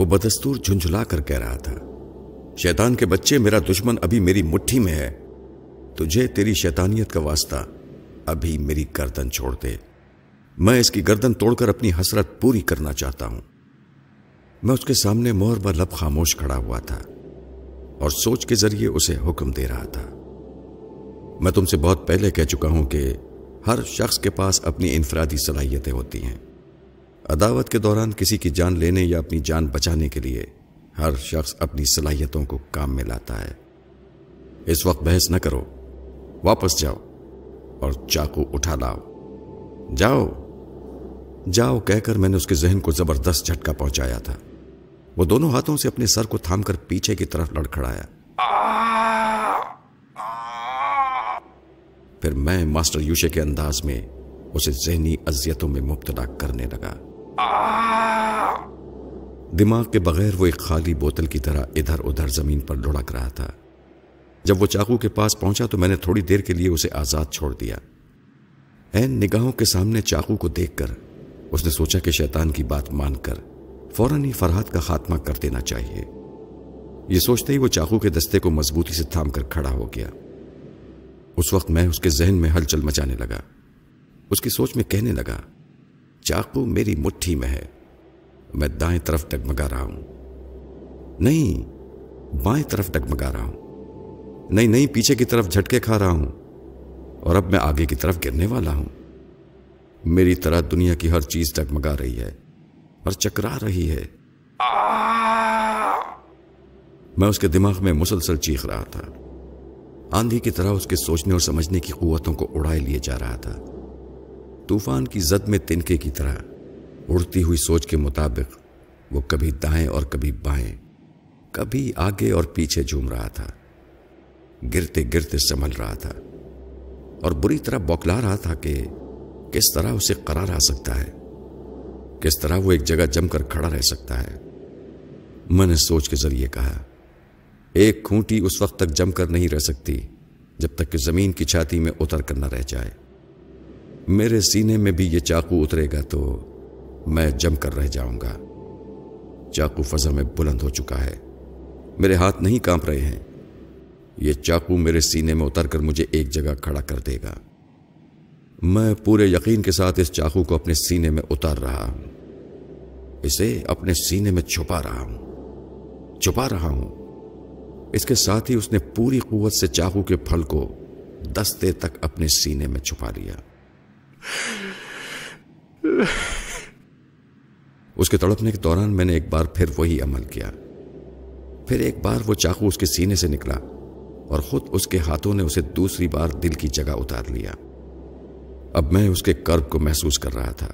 وہ بدستور جھنجھلا کر کہہ رہا تھا، شیطان کے بچے، میرا دشمن ابھی میری مٹھی میں ہے۔ تجھے تیری شیطانیت کا واسطہ ابھی میری گردن چھوڑ دے۔ میں اس کی گردن توڑ کر اپنی حسرت پوری کرنا چاہتا ہوں۔ میں اس کے سامنے مور بر لب خاموش کھڑا ہوا تھا اور سوچ کے ذریعے اسے حکم دے رہا تھا۔ میں تم سے بہت پہلے کہہ چکا ہوں کہ ہر شخص کے پاس اپنی انفرادی صلاحیتیں ہوتی ہیں۔ عداوت کے دوران کسی کی جان لینے یا اپنی جان بچانے کے لیے ہر شخص اپنی صلاحیتوں کو کام میں لاتا ہے۔ اس وقت بحث نہ کرو۔ واپس جاؤ اور چاقو اٹھا لاؤ۔ جاؤ۔ جاؤ کہہ کر میں نے اس کے ذہن کو زبردست جھٹکا پہنچایا تھا۔ وہ دونوں ہاتھوں سے اپنے سر کو تھام کر پیچھے کی طرف لڑکھڑایا۔ پھر میں ماسٹر یوشے کے انداز میں اسے ذہنی اذیتوں میں مبتلا کرنے لگا۔ دماغ کے بغیر وہ ایک خالی بوتل کی طرح ادھر ادھر زمین پر لڑک رہا تھا۔ جب وہ چاقو کے پاس پہنچا تو میں نے تھوڑی دیر کے لیے اسے آزاد چھوڑ دیا۔ این نگاہوں کے سامنے چاقو کو دیکھ کر اس نے سوچا کہ شیطان کی بات مان کر فوراً ہی فرحت کا خاتمہ کر دینا چاہیے۔ یہ سوچتے ہی وہ چاقو کے دستے کو مضبوطی سے تھام کر کھڑا ہو گیا۔ اس وقت میں اس کے ذہن میں ہلچل مچانے لگا۔ اس کی سوچ میں کہنے لگا چاقو میری مٹھی میں ہے۔ میں دائیں طرف ڈگمگا رہا ہوں۔ نہیں، بائیں طرف ڈگمگا رہا ہوں۔ نہیں نہیں، پیچھے کی طرف جھٹکے کھا رہا ہوں۔ اور اب میں آگے کی طرف گرنے والا ہوں۔ میری طرح دنیا کی ہر چیز ڈگمگا رہی ہے اور چکرا رہی ہے۔ میں اس کے دماغ میں مسلسل چیخ رہا تھا۔ آندھی کی طرح اس کے سوچنے اور سمجھنے کی قوتوں کو اڑائے لیے جا رہا تھا۔ طوفان کی زد میں تنکے کی طرح اڑتی ہوئی سوچ کے مطابق وہ کبھی دائیں اور کبھی بائیں، کبھی آگے اور پیچھے جھوم رہا تھا۔ گرتے گرتے سنبھل رہا تھا۔ اور بری طرح بوکلا رہا تھا کہ کس طرح اسے قرار آ سکتا ہے۔ کس طرح وہ ایک جگہ جم کر کھڑا رہ سکتا ہے۔ میں نے سوچ کے ذریعے کہا، ایک کھونٹی اس وقت تک جم کر نہیں رہ سکتی جب تک کہ زمین کی چھاتی میں اتر کر نہ رہ جائے۔ میرے سینے میں بھی یہ چاقو اترے گا تو میں جم کر رہ جاؤں گا۔ چاقو فضا میں بلند ہو چکا ہے۔ میرے ہاتھ نہیں کانپ رہے ہیں۔ یہ چاقو میرے سینے میں اتر کر مجھے ایک جگہ کھڑا کر دے گا۔ میں پورے یقین کے ساتھ اس چاقو کو اپنے سینے میں اتار رہا ہوں۔ اسے اپنے سینے میں چھپا رہا ہوں۔ چھپا رہا ہوں۔ اس کے ساتھ ہی اس نے پوری قوت سے چاقو کے پھل کو دستے تک اپنے سینے میں چھپا لیا۔ اس کے تڑپنے کے دوران میں نے ایک بار پھر وہی عمل کیا۔ پھر ایک بار وہ چاقو اس کے سینے سے نکلا اور خود اس کے ہاتھوں نے اسے دوسری بار دل کی جگہ اتار لیا۔ اب میں اس کے کرب کو محسوس کر رہا تھا۔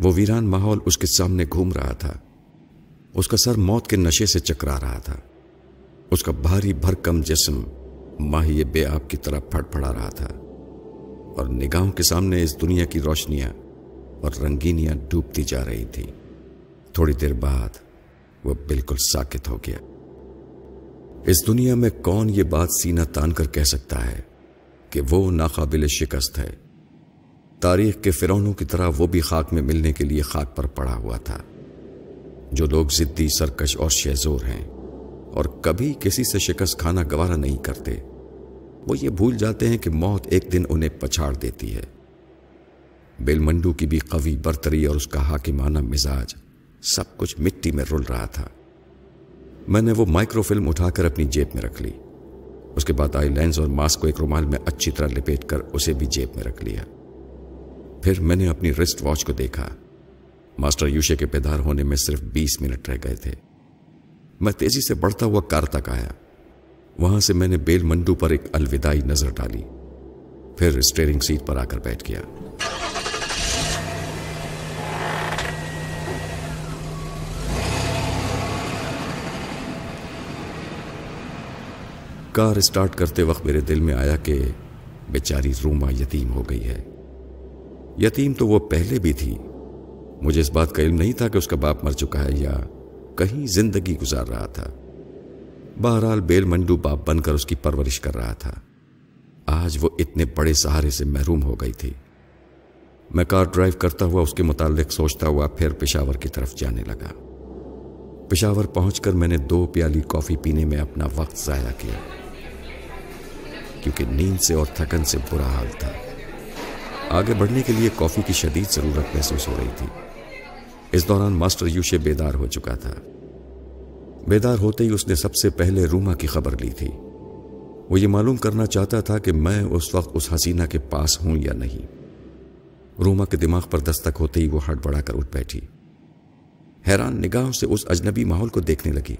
وہ ویران ماحول اس کے سامنے گھوم رہا تھا۔ اس کا سر موت کے نشے سے چکرا رہا تھا۔ اس کا بھاری بھرکم جسم ماہی بے آپ کی طرح پھڑ پھڑا رہا تھا۔ اور نگاہوں کے سامنے اس دنیا کی روشنیاں اور رنگینیاں ڈوبتی جا رہی تھی تھوڑی دیر بعد وہ بالکل ساکت ہو گیا۔ اس دنیا میں کون یہ بات سینہ تان کر کہہ سکتا ہے کہ وہ ناقابل شکست ہے؟ تاریخ کے فرونوں کی طرح وہ بھی خاک میں ملنے کے لیے خاک پر پڑا ہوا تھا۔ جو لوگ ضدی سرکش اور شہزور ہیں اور کبھی کسی سے شکست کھانا گوارا نہیں کرتے۔ وہ یہ بھول جاتے ہیں کہ موت ایک دن انہیں پچھاڑ دیتی ہے۔ بیل منڈو کی بھی قوی برتری اور اس کا حاکمانہ مزاج سب کچھ مٹی میں رل رہا تھا۔ میں نے وہ مائکرو فلم اٹھا کر اپنی جیب میں رکھ لی۔ اس کے بعد آئی لینس اور ماسک کو ایک رومال میں اچھی طرح لپیٹ کر اسے بھی جیب میں رکھ لیا۔ پھر میں نے اپنی رسٹ واچ کو دیکھا۔ ماسٹر یوشے کے پیدار ہونے میں صرف بیس منٹ رہ گئے تھے۔ میں تیزی سے بڑھتا ہوا کار تک آیا۔ وہاں سے میں نے بیل منڈو پر ایک الوداعی نظر ڈالی۔ پھر اسٹیئرنگ سیٹ پر آ کر بیٹھ گیا۔ کار اسٹارٹ کرتے وقت میرے دل میں آیا کہ بیچاری روما یتیم ہو گئی ہے۔ یتیم تو وہ پہلے بھی تھی۔ مجھے اس بات کا علم نہیں تھا کہ اس کا باپ مر چکا ہے یا کہیں زندگی گزار رہا تھا۔ بہرحال بیل منڈو باپ بن کر اس کی پرورش کر رہا تھا۔ آج وہ اتنے بڑے سہارے سے محروم ہو گئی تھی۔ میں کار ڈرائیو کرتا ہوا اس کے متعلق سوچتا ہوا پھر پشاور کی طرف جانے لگا۔ پشاور پہنچ کر میں نے دو پیالی کافی پینے میں اپنا وقت ضائع کیا۔ کیونکہ نیند سے اور تھکن سے برا حال تھا۔ آگے بڑھنے کے لیے کافی کی شدید ضرورت محسوس ہو رہی تھی۔ اس دوران ماسٹر یوشے بیدار ہو چکا تھا۔ بیدار ہوتے ہی اس نے سب سے پہلے روما کی خبر لی تھی۔ وہ یہ معلوم کرنا چاہتا تھا کہ میں اس وقت اس حسینہ کے پاس ہوں یا نہیں۔ روما کے دماغ پر دستک ہوتے ہی وہ ہٹ بڑھا کر اٹھ بیٹھی۔ حیران نگاہوں سے اس اجنبی ماحول کو دیکھنے لگی۔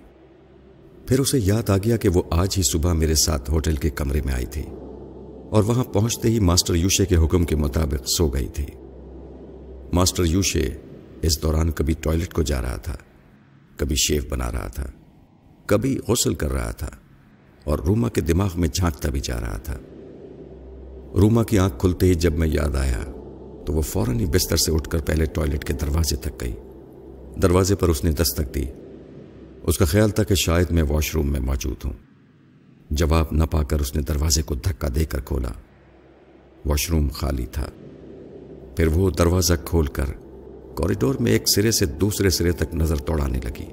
پھر اسے یاد آ گیا کہ وہ آج ہی صبح میرے ساتھ ہوٹل کے کمرے میں آئی تھی اور وہاں پہنچتے ہی ماسٹر یوشے کے حکم کے مطابق سو گئی تھی۔ ماسٹر یوشے اس دوران کبھی ٹوائلٹ کو جا رہا تھا۔ کبھی شیف بنا رہا تھا، کبھی غسل کر رہا تھا اور روما کے دماغ میں جھانکتا بھی جا رہا تھا۔ روما کی آنکھ کھلتے ہی جب میں یاد آیا تو وہ فوراً ہی بستر سے اٹھ کر پہلے ٹوائلٹ کے دروازے تک گئی۔ دروازے پر اس نے دستک دی۔ اس کا خیال تھا کہ شاید میں واش روم میں موجود ہوں۔ جواب نہ پا کر اس نے دروازے کو دھکا دے کر کھولا۔ واش روم خالی تھا۔ پھر وہ دروازہ کھول کر کوریڈور میں ایک سرے سے دوسرے سرے تک نظر توڑانے لگی،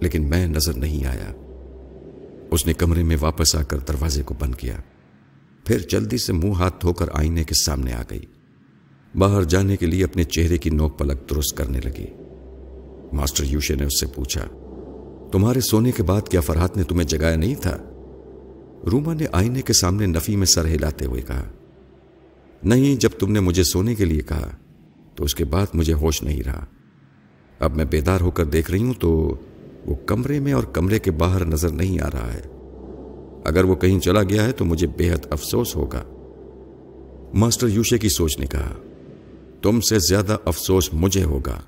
لیکن میں نظر نہیں آیا۔ اس نے کمرے میں واپس آ کر دروازے کو بند کیا۔ پھر جلدی سے منہ ہاتھ دھو کر آئینے کے سامنے آ گئی۔ باہر جانے کے لیے اپنے چہرے کی نوک پلک درست کرنے لگی۔ ماسٹر یوشے نے اس سے پوچھا، تمہارے سونے کے بعد کیا فرحت نے تمہیں جگایا نہیں تھا؟ روما نے آئینے کے سامنے نفی میں سر ہلاتے ہوئے کہا، نہیں، جب تم نے مجھے سونے کے لیے کہا۔ تو اس کے بعد مجھے ہوش نہیں رہا۔ اب میں بیدار ہو کر دیکھ رہی ہوں تو وہ کمرے میں اور کمرے کے باہر نظر نہیں آ رہا ہے۔ اگر وہ کہیں چلا گیا ہے تو مجھے بے حد افسوس ہوگا۔ ماسٹر یوشے کی سوچ نے کہا، تم سے زیادہ افسوس مجھے ہوگا۔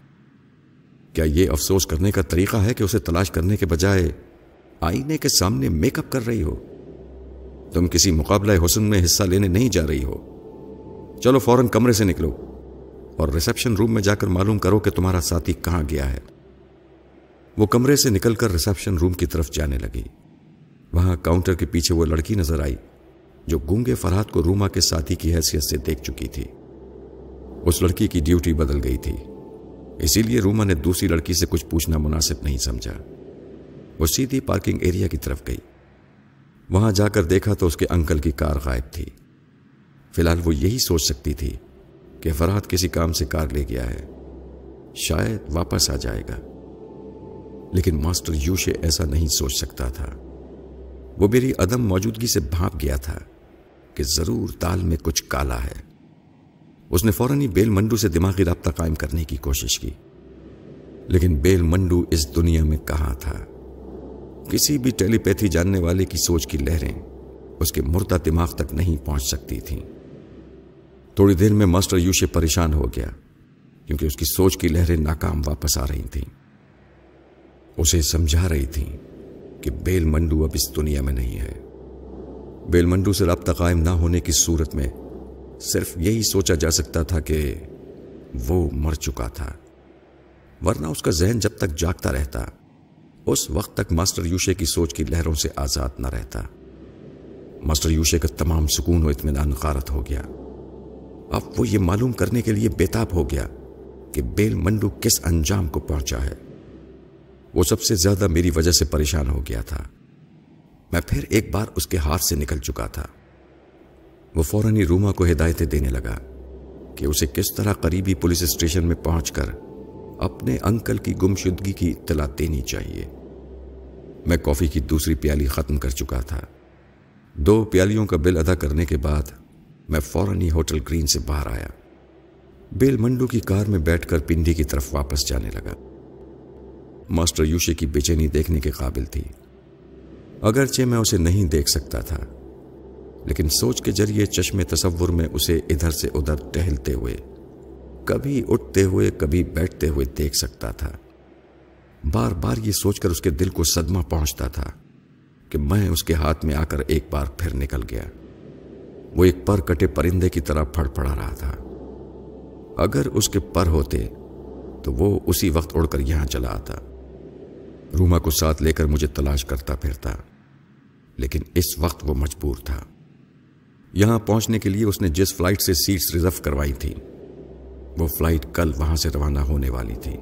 کیا یہ افسوس کرنے کا طریقہ ہے کہ اسے تلاش کرنے کے بجائے آئینے کے سامنے میک اپ کر رہی ہو؟ تم کسی مقابلہ حسن میں حصہ لینے نہیں جا رہی ہو۔ چلو فوراً کمرے سے نکلو۔ اور ریسپشن روم میں جا کر معلوم کرو کہ تمہارا ساتھی کہاں گیا ہے۔ وہ کمرے سے نکل کر ریسپشن روم کی طرف جانے لگی۔ وہاں کاؤنٹر کے پیچھے وہ لڑکی نظر آئی، جو گونگے فرحت کو روما کے ساتھی کی حیثیت سے دیکھ چکی تھی۔ اس لڑکی کی ڈیوٹی بدل گئی تھی۔ اسی لیے روما نے دوسری لڑکی سے کچھ پوچھنا مناسب نہیں سمجھا۔ وہ سیدھی پارکنگ ایریا کی طرف گئی۔ وہاں جا کر دیکھا تو اس کے انکل کی کار غائب تھی۔ فی الحال وہ یہی سوچ سکتی تھی۔ کہ فرحت کسی کام سے کار لے گیا ہے۔ شاید واپس آ جائے گا۔ لیکن ماسٹر یوشے ایسا نہیں سوچ سکتا تھا۔ وہ میری عدم موجودگی سے بھانپ گیا تھا کہ ضرور تال میں کچھ کالا ہے۔ اس نے فوراً ہی بیل منڈو سے دماغی رابطہ قائم کرنے کی کوشش کی۔ لیکن بیل منڈو اس دنیا میں کہاں تھا؟ کسی بھی ٹیلی پیتھی جاننے والے کی سوچ کی لہریں اس کے مردہ دماغ تک نہیں پہنچ سکتی تھیں۔ تھوڑی دیر میں ماسٹر یوشے پریشان ہو گیا کیونکہ اس کی سوچ کی لہریں ناکام واپس آ رہی تھیں۔ اسے سمجھا رہی تھیں کہ بیل منڈو اب اس دنیا میں نہیں ہے۔ بیل منڈو سے رابطہ قائم نہ ہونے کی صورت میں صرف یہی سوچا جا سکتا تھا کہ وہ مر چکا تھا۔ ورنہ اس کا ذہن جب تک جاگتا رہتا، اس وقت تک ماسٹر یوشے کی سوچ کی لہروں سے آزاد نہ رہتا۔ ماسٹر یوشے کا تمام سکون و اطمینان غارت ہو گیا۔ اب وہ یہ معلوم کرنے کے لیے بےتاب ہو گیا کہ بیل منڈو کس انجام کو پہنچا ہے۔ وہ سب سے زیادہ میری وجہ سے پریشان ہو گیا تھا۔ میں پھر ایک بار اس کے ہاتھ سے نکل چکا تھا۔ وہ فوراً ہی روما کو ہدایتیں دینے لگا کہ اسے کس طرح قریبی پولیس اسٹیشن میں پہنچ کر اپنے انکل کی گمشدگی کی اطلاع دینی چاہیے۔ میں کافی کی دوسری پیالی ختم کر چکا تھا۔ دو پیالیوں کا بل ادا کرنے کے بعد میں فوراً ہی ہوٹل گرین سے باہر آیا۔ بیل منڈو کی کار میں بیٹھ کر پنڈی کی طرف واپس جانے لگا۔ ماسٹر یوشے کی بے چینی دیکھنے کے قابل تھی۔ اگرچہ میں اسے نہیں دیکھ سکتا تھا، لیکن سوچ کے ذریعے چشم تصور میں اسے ادھر سے ادھر ٹہلتے ہوئے، کبھی اٹھتے ہوئے، کبھی بیٹھتے ہوئے دیکھ سکتا تھا۔ بار بار یہ سوچ کر اس کے دل کو صدمہ پہنچتا تھا کہ میں اس کے ہاتھ میں آ کر ایک بار پھر نکل گیا۔ وہ ایک پر کٹے پرندے کی طرح پھڑ پڑا رہا تھا۔ اگر اس کے پر ہوتے تو وہ اسی وقت اڑ کر یہاں چلا آتا۔ روما کو ساتھ لے کر مجھے تلاش کرتا پھرتا، لیکن اس وقت وہ مجبور تھا۔ یہاں پہنچنے کے لیے اس نے جس فلائٹ سے سیٹس ریزرو کروائی تھی، وہ فلائٹ کل وہاں سے روانہ ہونے والی تھی۔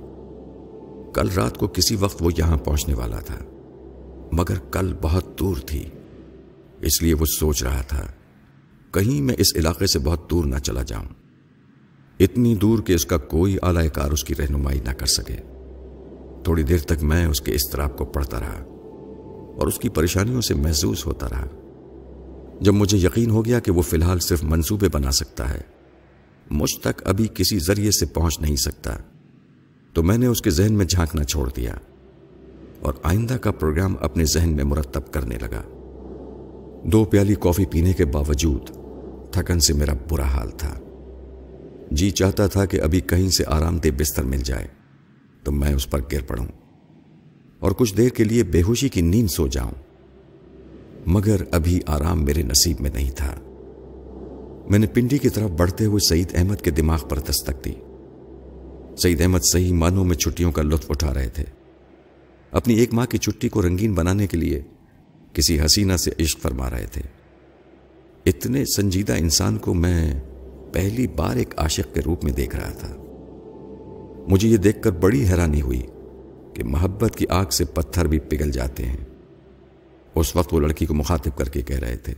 کل رات کو کسی وقت وہ یہاں پہنچنے والا تھا، مگر کل بہت دور تھی، اس لیے وہ سوچ رہا تھا۔ کہیں میں اس علاقے سے بہت دور نہ چلا جاؤں۔ اتنی دور کہ اس کا کوئی اعلی کار اس کی رہنمائی نہ کر سکے۔ تھوڑی دیر تک میں اس کے اضطراب کو پڑھتا رہا اور اس کی پریشانیوں سے محسوس ہوتا رہا۔ جب مجھے یقین ہو گیا کہ وہ فی الحال صرف منصوبے بنا سکتا ہے، مجھ تک ابھی کسی ذریعے سے پہنچ نہیں سکتا، تو میں نے اس کے ذہن میں جھانکنا چھوڑ دیا اور آئندہ کا پروگرام اپنے ذہن میں مرتب کرنے لگا۔ دو پیالی کافی پینے کے باوجود تھکن سے میرا برا حال تھا۔ جی چاہتا تھا کہ ابھی کہیں سے آرام دہ بستر مل جائے، تو میں اس پر گر پڑوں اور کچھ دیر کے لیے بے ہوشی کی نیند سو جاؤں۔ مگر ابھی آرام میرے نصیب میں نہیں تھا۔ میں نے پنڈی کی طرف بڑھتے ہوئے سعید احمد کے دماغ پر دستک دی۔ سعید احمد صحیح معنوں میں چھٹیوں کا لطف اٹھا رہے تھے۔ اپنی ایک ماہ کی چھٹی کو رنگین بنانے کے لیے کسی حسینہ سے عشق فرما رہے تھے۔ اتنے سنجیدہ انسان کو میں پہلی بار ایک عاشق کے روپ میں دیکھ رہا تھا۔ مجھے یہ دیکھ کر بڑی حیرانی ہوئی کہ محبت کی آگ سے پتھر بھی پگھل جاتے ہیں۔ اس وقت وہ لڑکی کو مخاطب کر کے کہہ رہے تھے،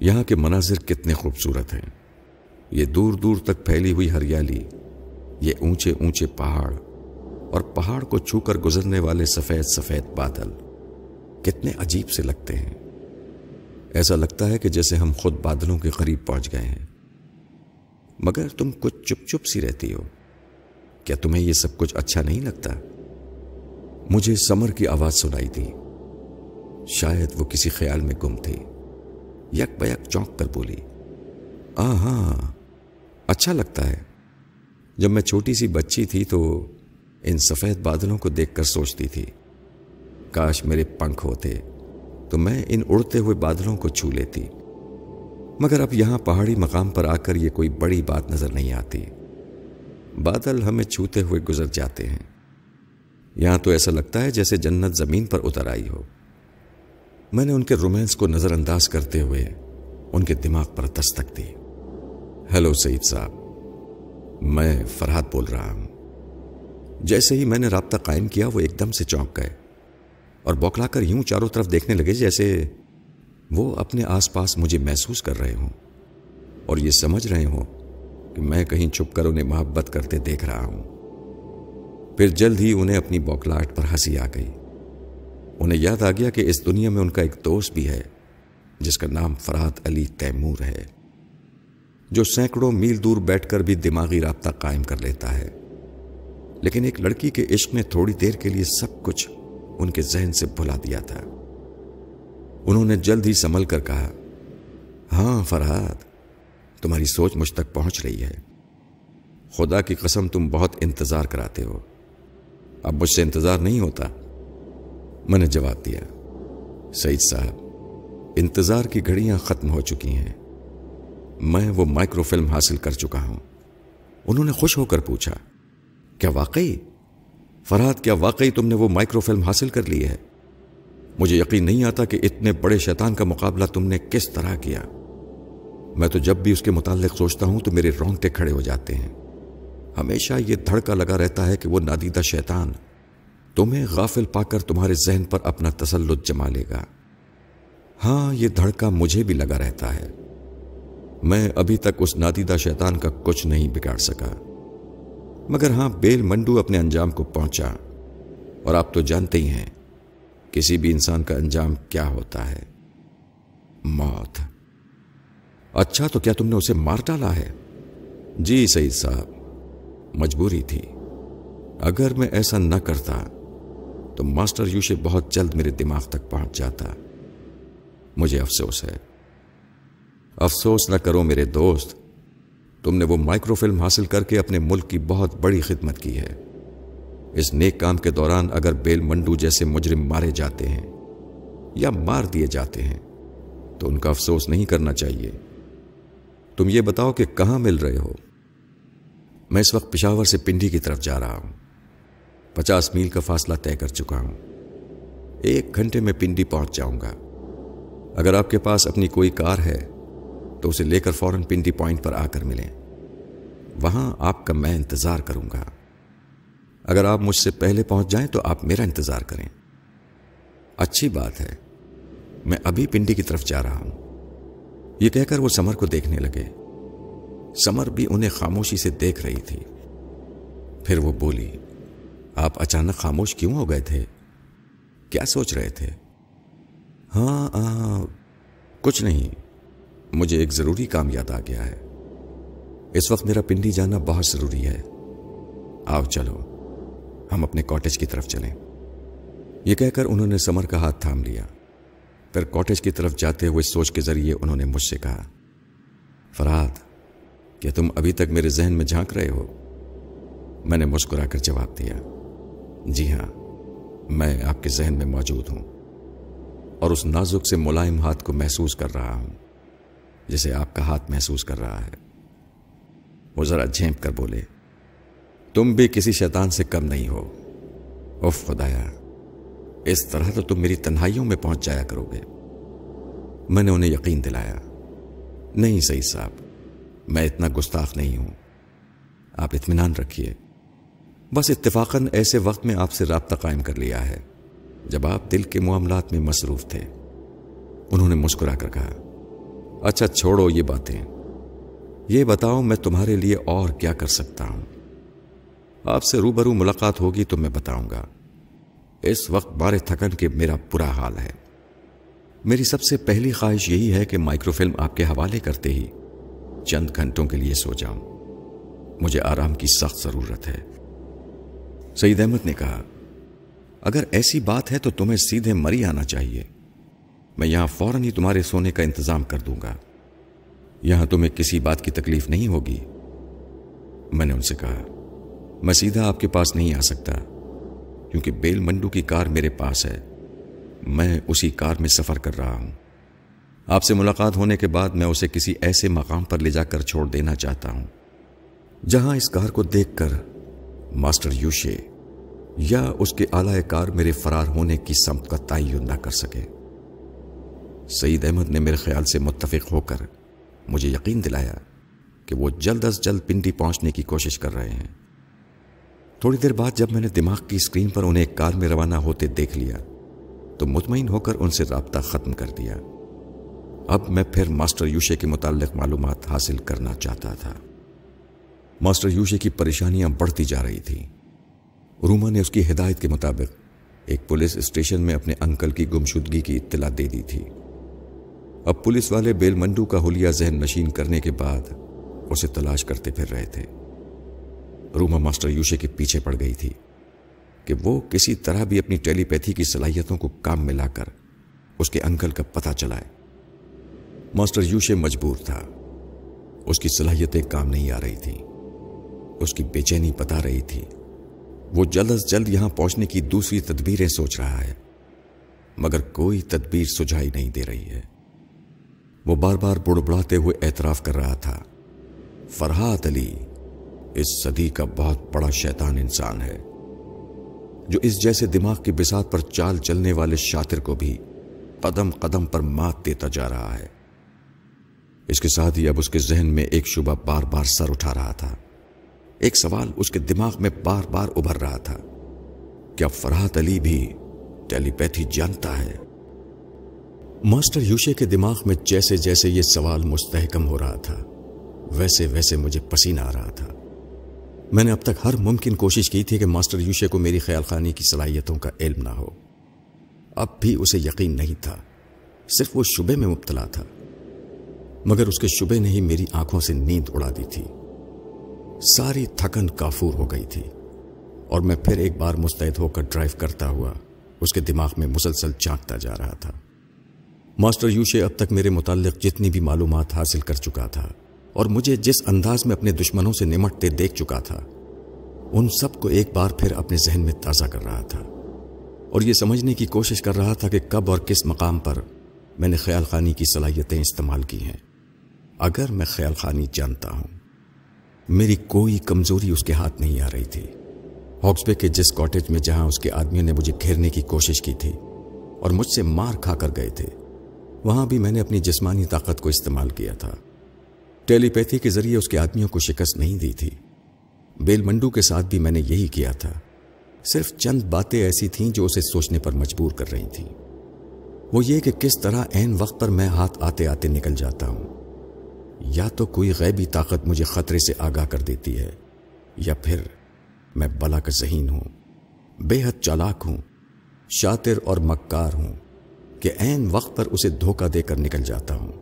یہاں کے مناظر کتنے خوبصورت ہیں۔ یہ دور دور تک پھیلی ہوئی ہریالی، یہ اونچے اونچے پہاڑ اور پہاڑ کو چھو کر گزرنے والے سفید سفید بادل کتنے عجیب سے لگتے ہیں۔ ایسا لگتا ہے کہ جیسے ہم خود بادلوں کے قریب پہنچ گئے ہیں۔ مگر تم کچھ چپ چپ سی رہتی ہو۔ کیا تمہیں یہ سب کچھ اچھا نہیں لگتا؟ مجھے سمر کی آواز سنائی تھی شاید وہ کسی خیال میں گم تھی۔ یک بیک چونک کر بولی۔ آ ہاں اچھا لگتا ہے۔ جب میں چھوٹی سی بچی تھی تو ان سفید بادلوں کو دیکھ کر سوچتی تھی۔ کاش میرے پنکھ ہوتے۔ تو میں ان اڑتے ہوئے بادلوں کو چھو لیتی۔ مگر اب یہاں پہاڑی مقام پر آ کر یہ کوئی بڑی بات نظر نہیں آتی۔ بادل ہمیں چھوتے ہوئے گزر جاتے ہیں۔ یہاں تو ایسا لگتا ہے جیسے جنت زمین پر اتر آئی ہو۔ میں نے ان کے رومانس کو نظر انداز کرتے ہوئے ان کے دماغ پر دستک دی۔ ہیلو سعید صاحب، میں فرحت بول رہا ہوں۔ جیسے ہی میں نے رابطہ قائم کیا وہ ایک دم سے چونک گئے۔ اور بوکلا کر یوں چاروں طرف دیکھنے لگے جیسے وہ اپنے آس پاس مجھے محسوس کر رہے ہوں اور یہ سمجھ رہے ہوں کہ میں کہیں چھپ کر انہیں محبت کرتے دیکھ رہا ہوں۔ پھر جلد ہی انہیں اپنی بوکلاٹ پر ہنسی آ گئی۔ انہیں یاد آ گیا کہ اس دنیا میں ان کا ایک دوست بھی ہے، جس کا نام فرحت علی تیمور ہے، جو سینکڑوں میل دور بیٹھ کر بھی دماغی رابطہ قائم کر لیتا ہے۔ لیکن ایک لڑکی کے عشق نے تھوڑی دیر کے لیے سب کچھ ان کے ذہن سے بھلا دیا تھا۔ انہوں نے جلد ہی سنبھل کر کہا ہاں فرحت تمہاری سوچ مجھ تک پہنچ رہی ہے۔ خدا کی قسم تم بہت انتظار کراتے ہو۔ اب مجھ سے انتظار نہیں ہوتا۔ میں نے جواب دیا، سعید صاحب، انتظار کی گھڑیاں ختم ہو چکی ہیں۔ میں وہ مائکرو فلم حاصل کر چکا ہوں۔ انہوں نے خوش ہو کر پوچھا، کیا واقعی؟ فرحت، کیا واقعی تم نے وہ مائکرو فلم حاصل کر لی ہے؟ مجھے یقین نہیں آتا کہ اتنے بڑے شیطان کا مقابلہ تم نے کس طرح کیا۔ میں تو جب بھی اس کے متعلق سوچتا ہوں تو میرے رونگٹے کھڑے ہو جاتے ہیں۔ ہمیشہ یہ دھڑکا لگا رہتا ہے کہ وہ نادیدہ شیطان تمہیں غافل پا کر تمہارے ذہن پر اپنا تسلط جما لے گا۔ ہاں یہ دھڑکا مجھے بھی لگا رہتا ہے۔ میں ابھی تک اس نادیدہ شیطان کا کچھ نہیں بگاڑ سکا۔ مگر ہاں بیل منڈو اپنے انجام کو پہنچا اور آپ تو جانتے ہی ہیں کسی بھی انسان کا انجام کیا ہوتا ہے۔ موت۔ اچھا تو کیا تم نے اسے مار ڈالا ہے؟ جی سعید صاحب، مجبوری تھی۔ اگر میں ایسا نہ کرتا تو ماسٹر یوشے بہت جلد میرے دماغ تک پہنچ جاتا۔ مجھے افسوس ہے۔ افسوس نہ کرو میرے دوست تم نے وہ مائکرو فلم حاصل کر کے اپنے ملک کی بہت بڑی خدمت کی ہے۔ اس نیک کام کے دوران اگر بیل منڈو جیسے مجرم مارے جاتے ہیں یا مار دیے جاتے ہیں، تو ان کا افسوس نہیں کرنا چاہیے۔ تم یہ بتاؤ کہ کہاں مل رہے ہو؟ میں اس وقت پشاور سے پنڈی کی طرف جا رہا ہوں۔ پچاس میل کا فاصلہ طے کر چکا ہوں۔ ایک گھنٹے میں پنڈی پہنچ جاؤں گا۔ اگر آپ کے پاس اپنی کوئی کار ہے تو اسے لے کر فوراً پنڈی پوائنٹ پر آ کر ملیں۔ وہاں آپ کا میں انتظار کروں گا۔ اگر آپ مجھ سے پہلے پہنچ جائیں تو آپ میرا انتظار کریں۔ اچھی بات ہے۔ میں ابھی پنڈی کی طرف جا رہا ہوں۔ یہ کہہ کر وہ سمر کو دیکھنے لگے۔ سمر بھی انہیں خاموشی سے دیکھ رہی تھی۔ پھر وہ بولی آپ اچانک خاموش کیوں ہو گئے تھے؟ کیا سوچ رہے تھے؟ ہاں آ, کچھ نہیں۔ مجھے ایک ضروری کام یاد آ گیا ہے۔ اس وقت میرا پنڈی جانا بہت ضروری ہے۔ آؤ چلو، ہم اپنے کاٹیج کی طرف چلیں۔ یہ کہہ کر انہوں نے سمر کا ہاتھ تھام لیا۔ پھر کاٹیج کی طرف جاتے ہوئے سوچ کے ذریعے انہوں نے مجھ سے کہا فراد کیا تم ابھی تک میرے ذہن میں جھانک رہے ہو؟ میں نے مسکرا کر جواب دیا جی ہاں میں آپ کے ذہن میں موجود ہوں اور اس نازک سے ملائم ہاتھ کو محسوس کر رہا ہوں۔ جسے آپ کا ہاتھ محسوس کر رہا ہے۔ وہ ذرا جھینپ کر بولے، تم بھی کسی شیطان سے کم نہیں ہو۔ اف خدایا، اس طرح تو تم میری تنہائیوں میں پہنچ جایا کرو گے۔ میں نے انہیں یقین دلایا۔ نہیں صحیح صاحب، میں اتنا گستاخ نہیں ہوں۔ آپ اطمینان رکھیے۔ بس اتفاقاً ایسے وقت میں آپ سے رابطہ قائم کر لیا ہے، جب آپ دل کے معاملات میں مصروف تھے۔ انہوں نے مسکرا کر کہا اچھا چھوڑو یہ باتیں۔ یہ بتاؤ میں تمہارے لیے اور کیا کر سکتا ہوں۔ آپ سے روبرو ملاقات ہوگی تو میں بتاؤں گا۔ اس وقت بارے تھکن کے میرا برا حال ہے۔ میری سب سے پہلی خواہش یہی ہے کہ مائکرو فلم آپ کے حوالے کرتے ہی چند گھنٹوں کے لیے سو جاؤں۔ مجھے آرام کی سخت ضرورت ہے۔ سعید احمد نے کہا، اگر ایسی بات ہے تو تمہیں سیدھے مری آنا چاہیے۔ میں یہاں فوراً ہی تمہارے سونے کا انتظام کر دوں گا۔ یہاں تمہیں کسی بات کی تکلیف نہیں ہوگی۔ میں نے ان سے کہا، میں سیدھا آپ کے پاس نہیں آ سکتا، کیونکہ بیل منڈو کی کار میرے پاس ہے۔ میں اسی کار میں سفر کر رہا ہوں۔ آپ سے ملاقات ہونے کے بعد میں اسے کسی ایسے مقام پر لے جا کر چھوڑ دینا چاہتا ہوں، جہاں اس کار کو دیکھ کر ماسٹر یوشے یا اس کے اعلی کار میرے فرار ہونے کی سمت کا تعین نہ کر سکے۔ سعید احمد نے میرے خیال سے متفق ہو کر مجھے یقین دلایا کہ وہ جلد از جلد پنڈی پہنچنے کی کوشش کر رہے ہیں۔ تھوڑی دیر بعد جب میں نے دماغ کی اسکرین پر انہیں ایک کار میں روانہ ہوتے دیکھ لیا تو مطمئن ہو کر ان سے رابطہ ختم کر دیا۔ اب میں پھر ماسٹر یوشے کے متعلق معلومات حاصل کرنا چاہتا تھا۔ ماسٹر یوشے کی پریشانیاں بڑھتی جا رہی تھیں۔ روما نے اس کی ہدایت کے مطابق ایک پولیس اسٹیشن میں اپنے انکل کی گمشدگی کی اطلاع دے دی تھی۔ اب پولیس والے بیل منڈو کا حلیہ ذہن نشین کرنے کے بعد اسے تلاش کرتے پھر رہے تھے۔ روما ماسٹر یوشے کے پیچھے پڑ گئی تھی کہ وہ کسی طرح بھی اپنی ٹیلی پیتھی کی صلاحیتوں کو کام میں لا کر اس کے انکل کا پتہ چلائے۔ ماسٹر یوشے مجبور تھا۔ اس کی صلاحیتیں کام نہیں آ رہی تھیں۔ اس کی بے چینی بتا رہی تھی۔ وہ جلد از جلد یہاں پہنچنے کی دوسری تدبیریں سوچ رہا ہے۔ مگر کوئی تدبیر سجھائی نہیں دے رہی ہے۔ وہ بار بار بڑ بڑاتے ہوئے اعتراف کر رہا تھا۔ فرحات علی اس صدی کا بہت بڑا شیطان انسان ہے، جو اس جیسے دماغ کی بساط پر چال چلنے والے شاطر کو بھی قدم قدم پر مات دیتا جا رہا ہے۔ اس کے ساتھ ہی اب اس کے ذہن میں ایک شبہ بار بار سر اٹھا رہا تھا۔ ایک سوال اس کے دماغ میں بار بار ابھر رہا تھا۔ کیا فرحت علی بھی ٹیلی پیتھی جانتا ہے؟ ماسٹر یوشے کے دماغ میں جیسے جیسے یہ سوال مستحکم ہو رہا تھا، ویسے ویسے مجھے پسینہ آ رہا تھا۔ میں نے اب تک ہر ممکن کوشش کی تھی کہ ماسٹر یوشے کو میری خیال خانی کی صلاحیتوں کا علم نہ ہو۔ اب بھی اسے یقین نہیں تھا، صرف وہ شبے میں مبتلا تھا۔ مگر اس کے شبے نے ہی میری آنکھوں سے نیند اڑا دی تھی۔ ساری تھکن کافور ہو گئی تھی۔ اور میں پھر ایک بار مستعد ہو کر ڈرائیو کرتا ہوا اس کے دماغ میں مسلسل چانکتا جا رہا تھا۔ ماسٹر یوشے اب تک میرے متعلق جتنی بھی معلومات حاصل کر چکا تھا اور مجھے جس انداز میں اپنے دشمنوں سے نمٹتے دیکھ چکا تھا، ان سب کو ایک بار پھر اپنے ذہن میں تازہ کر رہا تھا اور یہ سمجھنے کی کوشش کر رہا تھا کہ کب اور کس مقام پر میں نے خیال خانی کی صلاحیتیں استعمال کی ہیں۔ اگر میں خیال خانی جانتا ہوں، میری کوئی کمزوری اس کے ہاتھ نہیں آ رہی تھی۔ ہاکسبے کے جس کاٹیج میں جہاں اس کے آدمیوں نے مجھے گھیرنے کی کوشش کی تھی اور مجھ سے مار کھا کر گئے تھے وہاں بھی میں نے اپنی جسمانی طاقت کو استعمال کیا تھا۔ ٹیلی پیتھی کے ذریعے اس کے آدمیوں کو شکست نہیں دی تھی۔ بیل منڈو کے ساتھ بھی میں نے یہی کیا تھا۔ صرف چند باتیں ایسی تھیں جو اسے سوچنے پر مجبور کر رہی تھیں۔ وہ یہ کہ کس طرح عین وقت پر میں ہاتھ آتے آتے نکل جاتا ہوں۔ یا تو کوئی غیبی طاقت مجھے خطرے سے آگاہ کر دیتی ہے، یا پھر میں بلا کا ذہین ہوں۔ بے حد چالاک ہوں، شاطر اور مکار ہوں۔ کہ عین وقت پر اسے دھوکہ دے کر نکل جاتا ہوں۔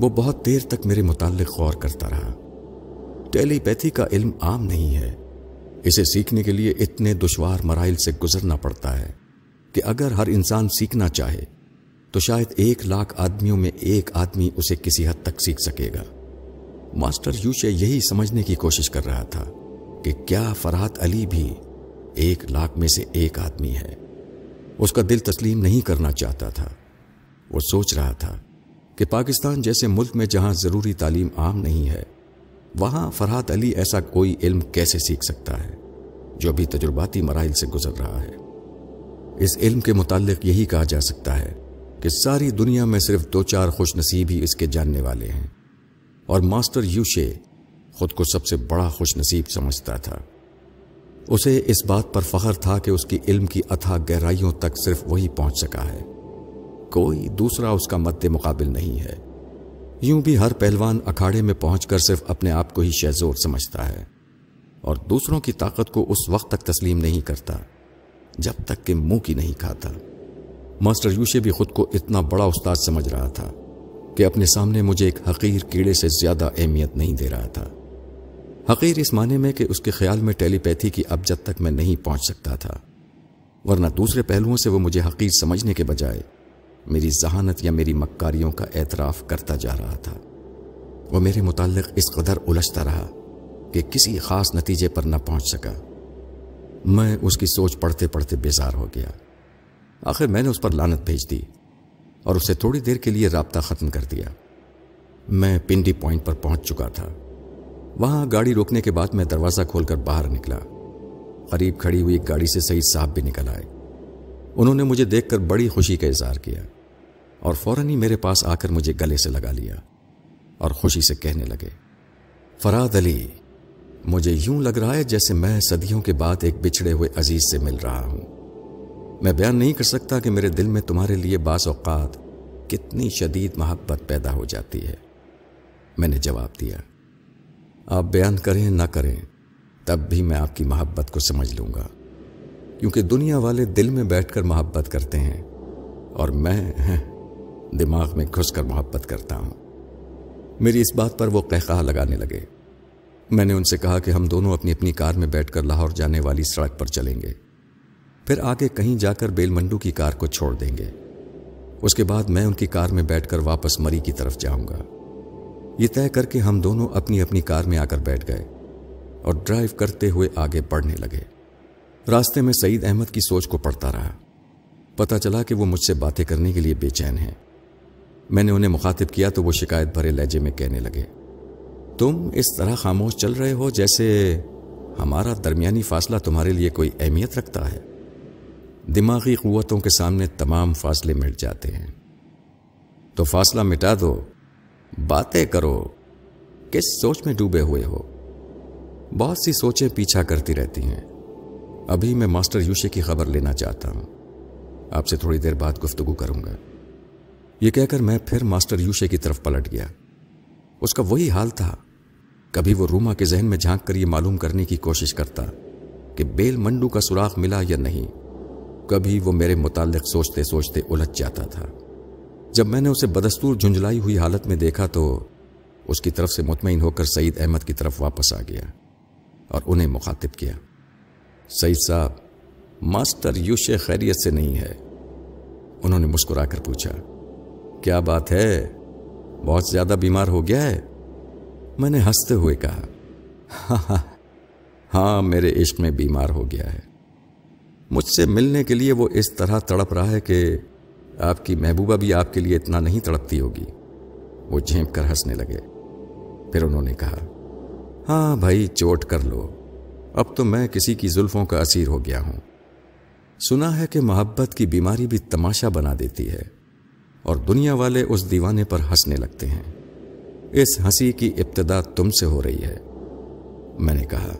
وہ بہت دیر تک میرے متعلق غور کرتا رہا۔ ٹیلی پیتھی کا علم عام نہیں ہے۔ اسے سیکھنے کے لیے اتنے دشوار مرائل سے گزرنا پڑتا ہے کہ اگر ہر انسان سیکھنا چاہے، تو شاید ایک لاکھ آدمیوں میں ایک آدمی اسے کسی حد تک سیکھ سکے گا۔ ماسٹر یوشے یہی سمجھنے کی کوشش کر رہا تھا کہ کیا فرحت علی بھی ایک لاکھ میں سے ایک آدمی ہے۔ اس کا دل تسلیم نہیں کرنا چاہتا تھا۔ وہ سوچ رہا تھا کہ پاکستان جیسے ملک میں جہاں ضروری تعلیم عام نہیں ہے، وہاں فرحت علی ایسا کوئی علم کیسے سیکھ سکتا ہے جو بھی تجرباتی مراحل سے گزر رہا ہے؟ اس علم کے متعلق یہی کہا جا سکتا ہے کہ ساری دنیا میں صرف دو چار خوش نصیب ہی اس کے جاننے والے ہیں۔ اور ماسٹر یوشے خود کو سب سے بڑا خوش نصیب سمجھتا تھا۔ اسے اس بات پر فخر تھا کہ اس کی علم کی اتھا گہرائیوں تک صرف وہی پہنچ سکا ہے۔ کوئی دوسرا اس کا مد مقابل نہیں ہے۔ یوں بھی ہر پہلوان اکھاڑے میں پہنچ کر صرف اپنے آپ کو ہی شہزور سمجھتا ہے۔ اور دوسروں کی طاقت کو اس وقت تک تسلیم نہیں کرتا، جب تک کہ منہ کی نہیں کھاتا۔ ماسٹر یوشے بھی خود کو اتنا بڑا استاد سمجھ رہا تھا کہ اپنے سامنے مجھے ایک حقیر کیڑے سے زیادہ اہمیت نہیں دے رہا تھا۔ حقیر اس معنی میں کہ اس کے خیال میں ٹیلی پیتھی کی اب جب تک میں نہیں پہنچ سکتا تھا، ورنہ دوسرے پہلوؤں سے وہ مجھے حقیر سمجھنے کے بجائے میری ذہانت یا میری مکاریوں کا اعتراف کرتا جا رہا تھا۔ وہ میرے متعلق اس قدر الجھتا رہا کہ کسی خاص نتیجے پر نہ پہنچ سکا۔ میں اس کی سوچ پڑھتے پڑھتے بیزار ہو گیا۔ آخر میں نے اس پر لانت بھیج دی اور اسے تھوڑی دیر کے لیے رابطہ ختم کر دیا۔ میں پنڈی پوائنٹ پر پہنچ چکا تھا۔ وہاں گاڑی روکنے کے بعد میں دروازہ کھول کر باہر نکلا۔ قریب کھڑی ہوئی گاڑی سے سعید صاحب بھی نکل آئے۔ انہوں نے مجھے دیکھ کر بڑی خوشی کا اظہار کیا اور فوراً ہی میرے پاس آ کر مجھے گلے سے لگا لیا اور خوشی سے کہنے لگے، فراد علی، مجھے یوں لگ رہا ہے جیسے میں صدیوں کے بعد ایک بچھڑے ہوئے عزیز سے مل رہا ہوں۔ میں بیان نہیں کر سکتا کہ میرے دل میں تمہارے لیے بعض اوقات کتنی شدید محبت پیدا ہو جاتی ہے۔ میں نے جواب دیا آپ بیان کریں نہ کریں، تب بھی میں آپ کی محبت کو سمجھ لوں گا۔ کیونکہ دنیا والے دل میں بیٹھ کر محبت کرتے ہیں، اور میں ہاں، دماغ میں گھس کر محبت کرتا ہوں۔ میری اس بات پر وہ قہقہ لگانے لگے۔ میں نے ان سے کہا کہ ہم دونوں اپنی اپنی کار میں بیٹھ کر لاہور جانے والی سڑک پر چلیں گے۔ پھر آگے کہیں جا کر بیل منڈو کی کار کو چھوڑ دیں گے۔ اس کے بعد میں ان کی کار میں بیٹھ کر واپس مری کی طرف جاؤں گا۔ یہ طے کر کے ہم دونوں اپنی اپنی کار میں آ کر بیٹھ گئے اور ڈرائیو کرتے ہوئے آگے بڑھنے لگے۔ راستے میں سعید احمد کی سوچ کو پڑھتا رہا۔ پتا چلا کہ وہ مجھ سے باتیں کرنے کے لیے بے چین ہیں۔ میں نے انہیں مخاطب کیا تو وہ شکایت بھرے لہجے میں کہنے لگے۔ تم اس طرح خاموش چل رہے ہو جیسے ہمارا درمیانی فاصلہ تمہارے لیے کوئی اہمیت رکھتا ہے۔ دماغی قوتوں کے سامنے تمام فاصلے مٹ جاتے ہیں۔ تو فاصلہ مٹا دو۔ باتیں کرو کس سوچ میں ڈوبے ہوئے ہو۔ بہت سی سوچیں پیچھا کرتی رہتی ہیں۔ ابھی میں ماسٹر یوشے کی خبر لینا چاہتا ہوں۔ آپ سے تھوڑی دیر بعد گفتگو کروں گا۔ یہ کہہ کر میں پھر ماسٹر یوشے کی طرف پلٹ گیا۔ اس کا وہی حال تھا۔ کبھی وہ روما کے ذہن میں جھانک کر یہ معلوم کرنے کی کوشش کرتا کہ بیل منڈو کا سوراخ ملا یا نہیں۔ کبھی وہ میرے متعلق سوچتے سوچتے الجھ جاتا تھا۔ جب میں نے اسے بدستور جھنجلائی ہوئی حالت میں دیکھا تو اس کی طرف سے مطمئن ہو کر سعید احمد کی طرف واپس آ گیا اور انہیں مخاطب کیا۔ سعید صاحب، ماسٹر یوش خیریت سے نہیں ہے۔ انہوں نے مسکرا کر پوچھا، کیا بات ہے؟ بہت زیادہ بیمار ہو گیا ہے؟ میں نے ہنستے ہوئے کہا ہاں ہاں ہاں میرے عشق میں بیمار ہو گیا ہے۔ مجھ سے ملنے کے لیے وہ اس طرح تڑپ رہا ہے کہ آپ کی محبوبہ بھی آپ کے لیے اتنا نہیں تڑپتی ہوگی۔ وہ جھینپ کر ہنسنے لگے۔ پھر انہوں نے کہا ہاں بھائی، چوٹ کر لو۔ اب تو میں کسی کی زلفوں کا اسیر ہو گیا ہوں۔ سنا ہے کہ محبت کی بیماری بھی تماشا بنا دیتی ہے اور دنیا والے اس دیوانے پر ہنسنے لگتے ہیں۔ اس ہنسی کی ابتدا تم سے ہو رہی ہے۔ میں نے کہا،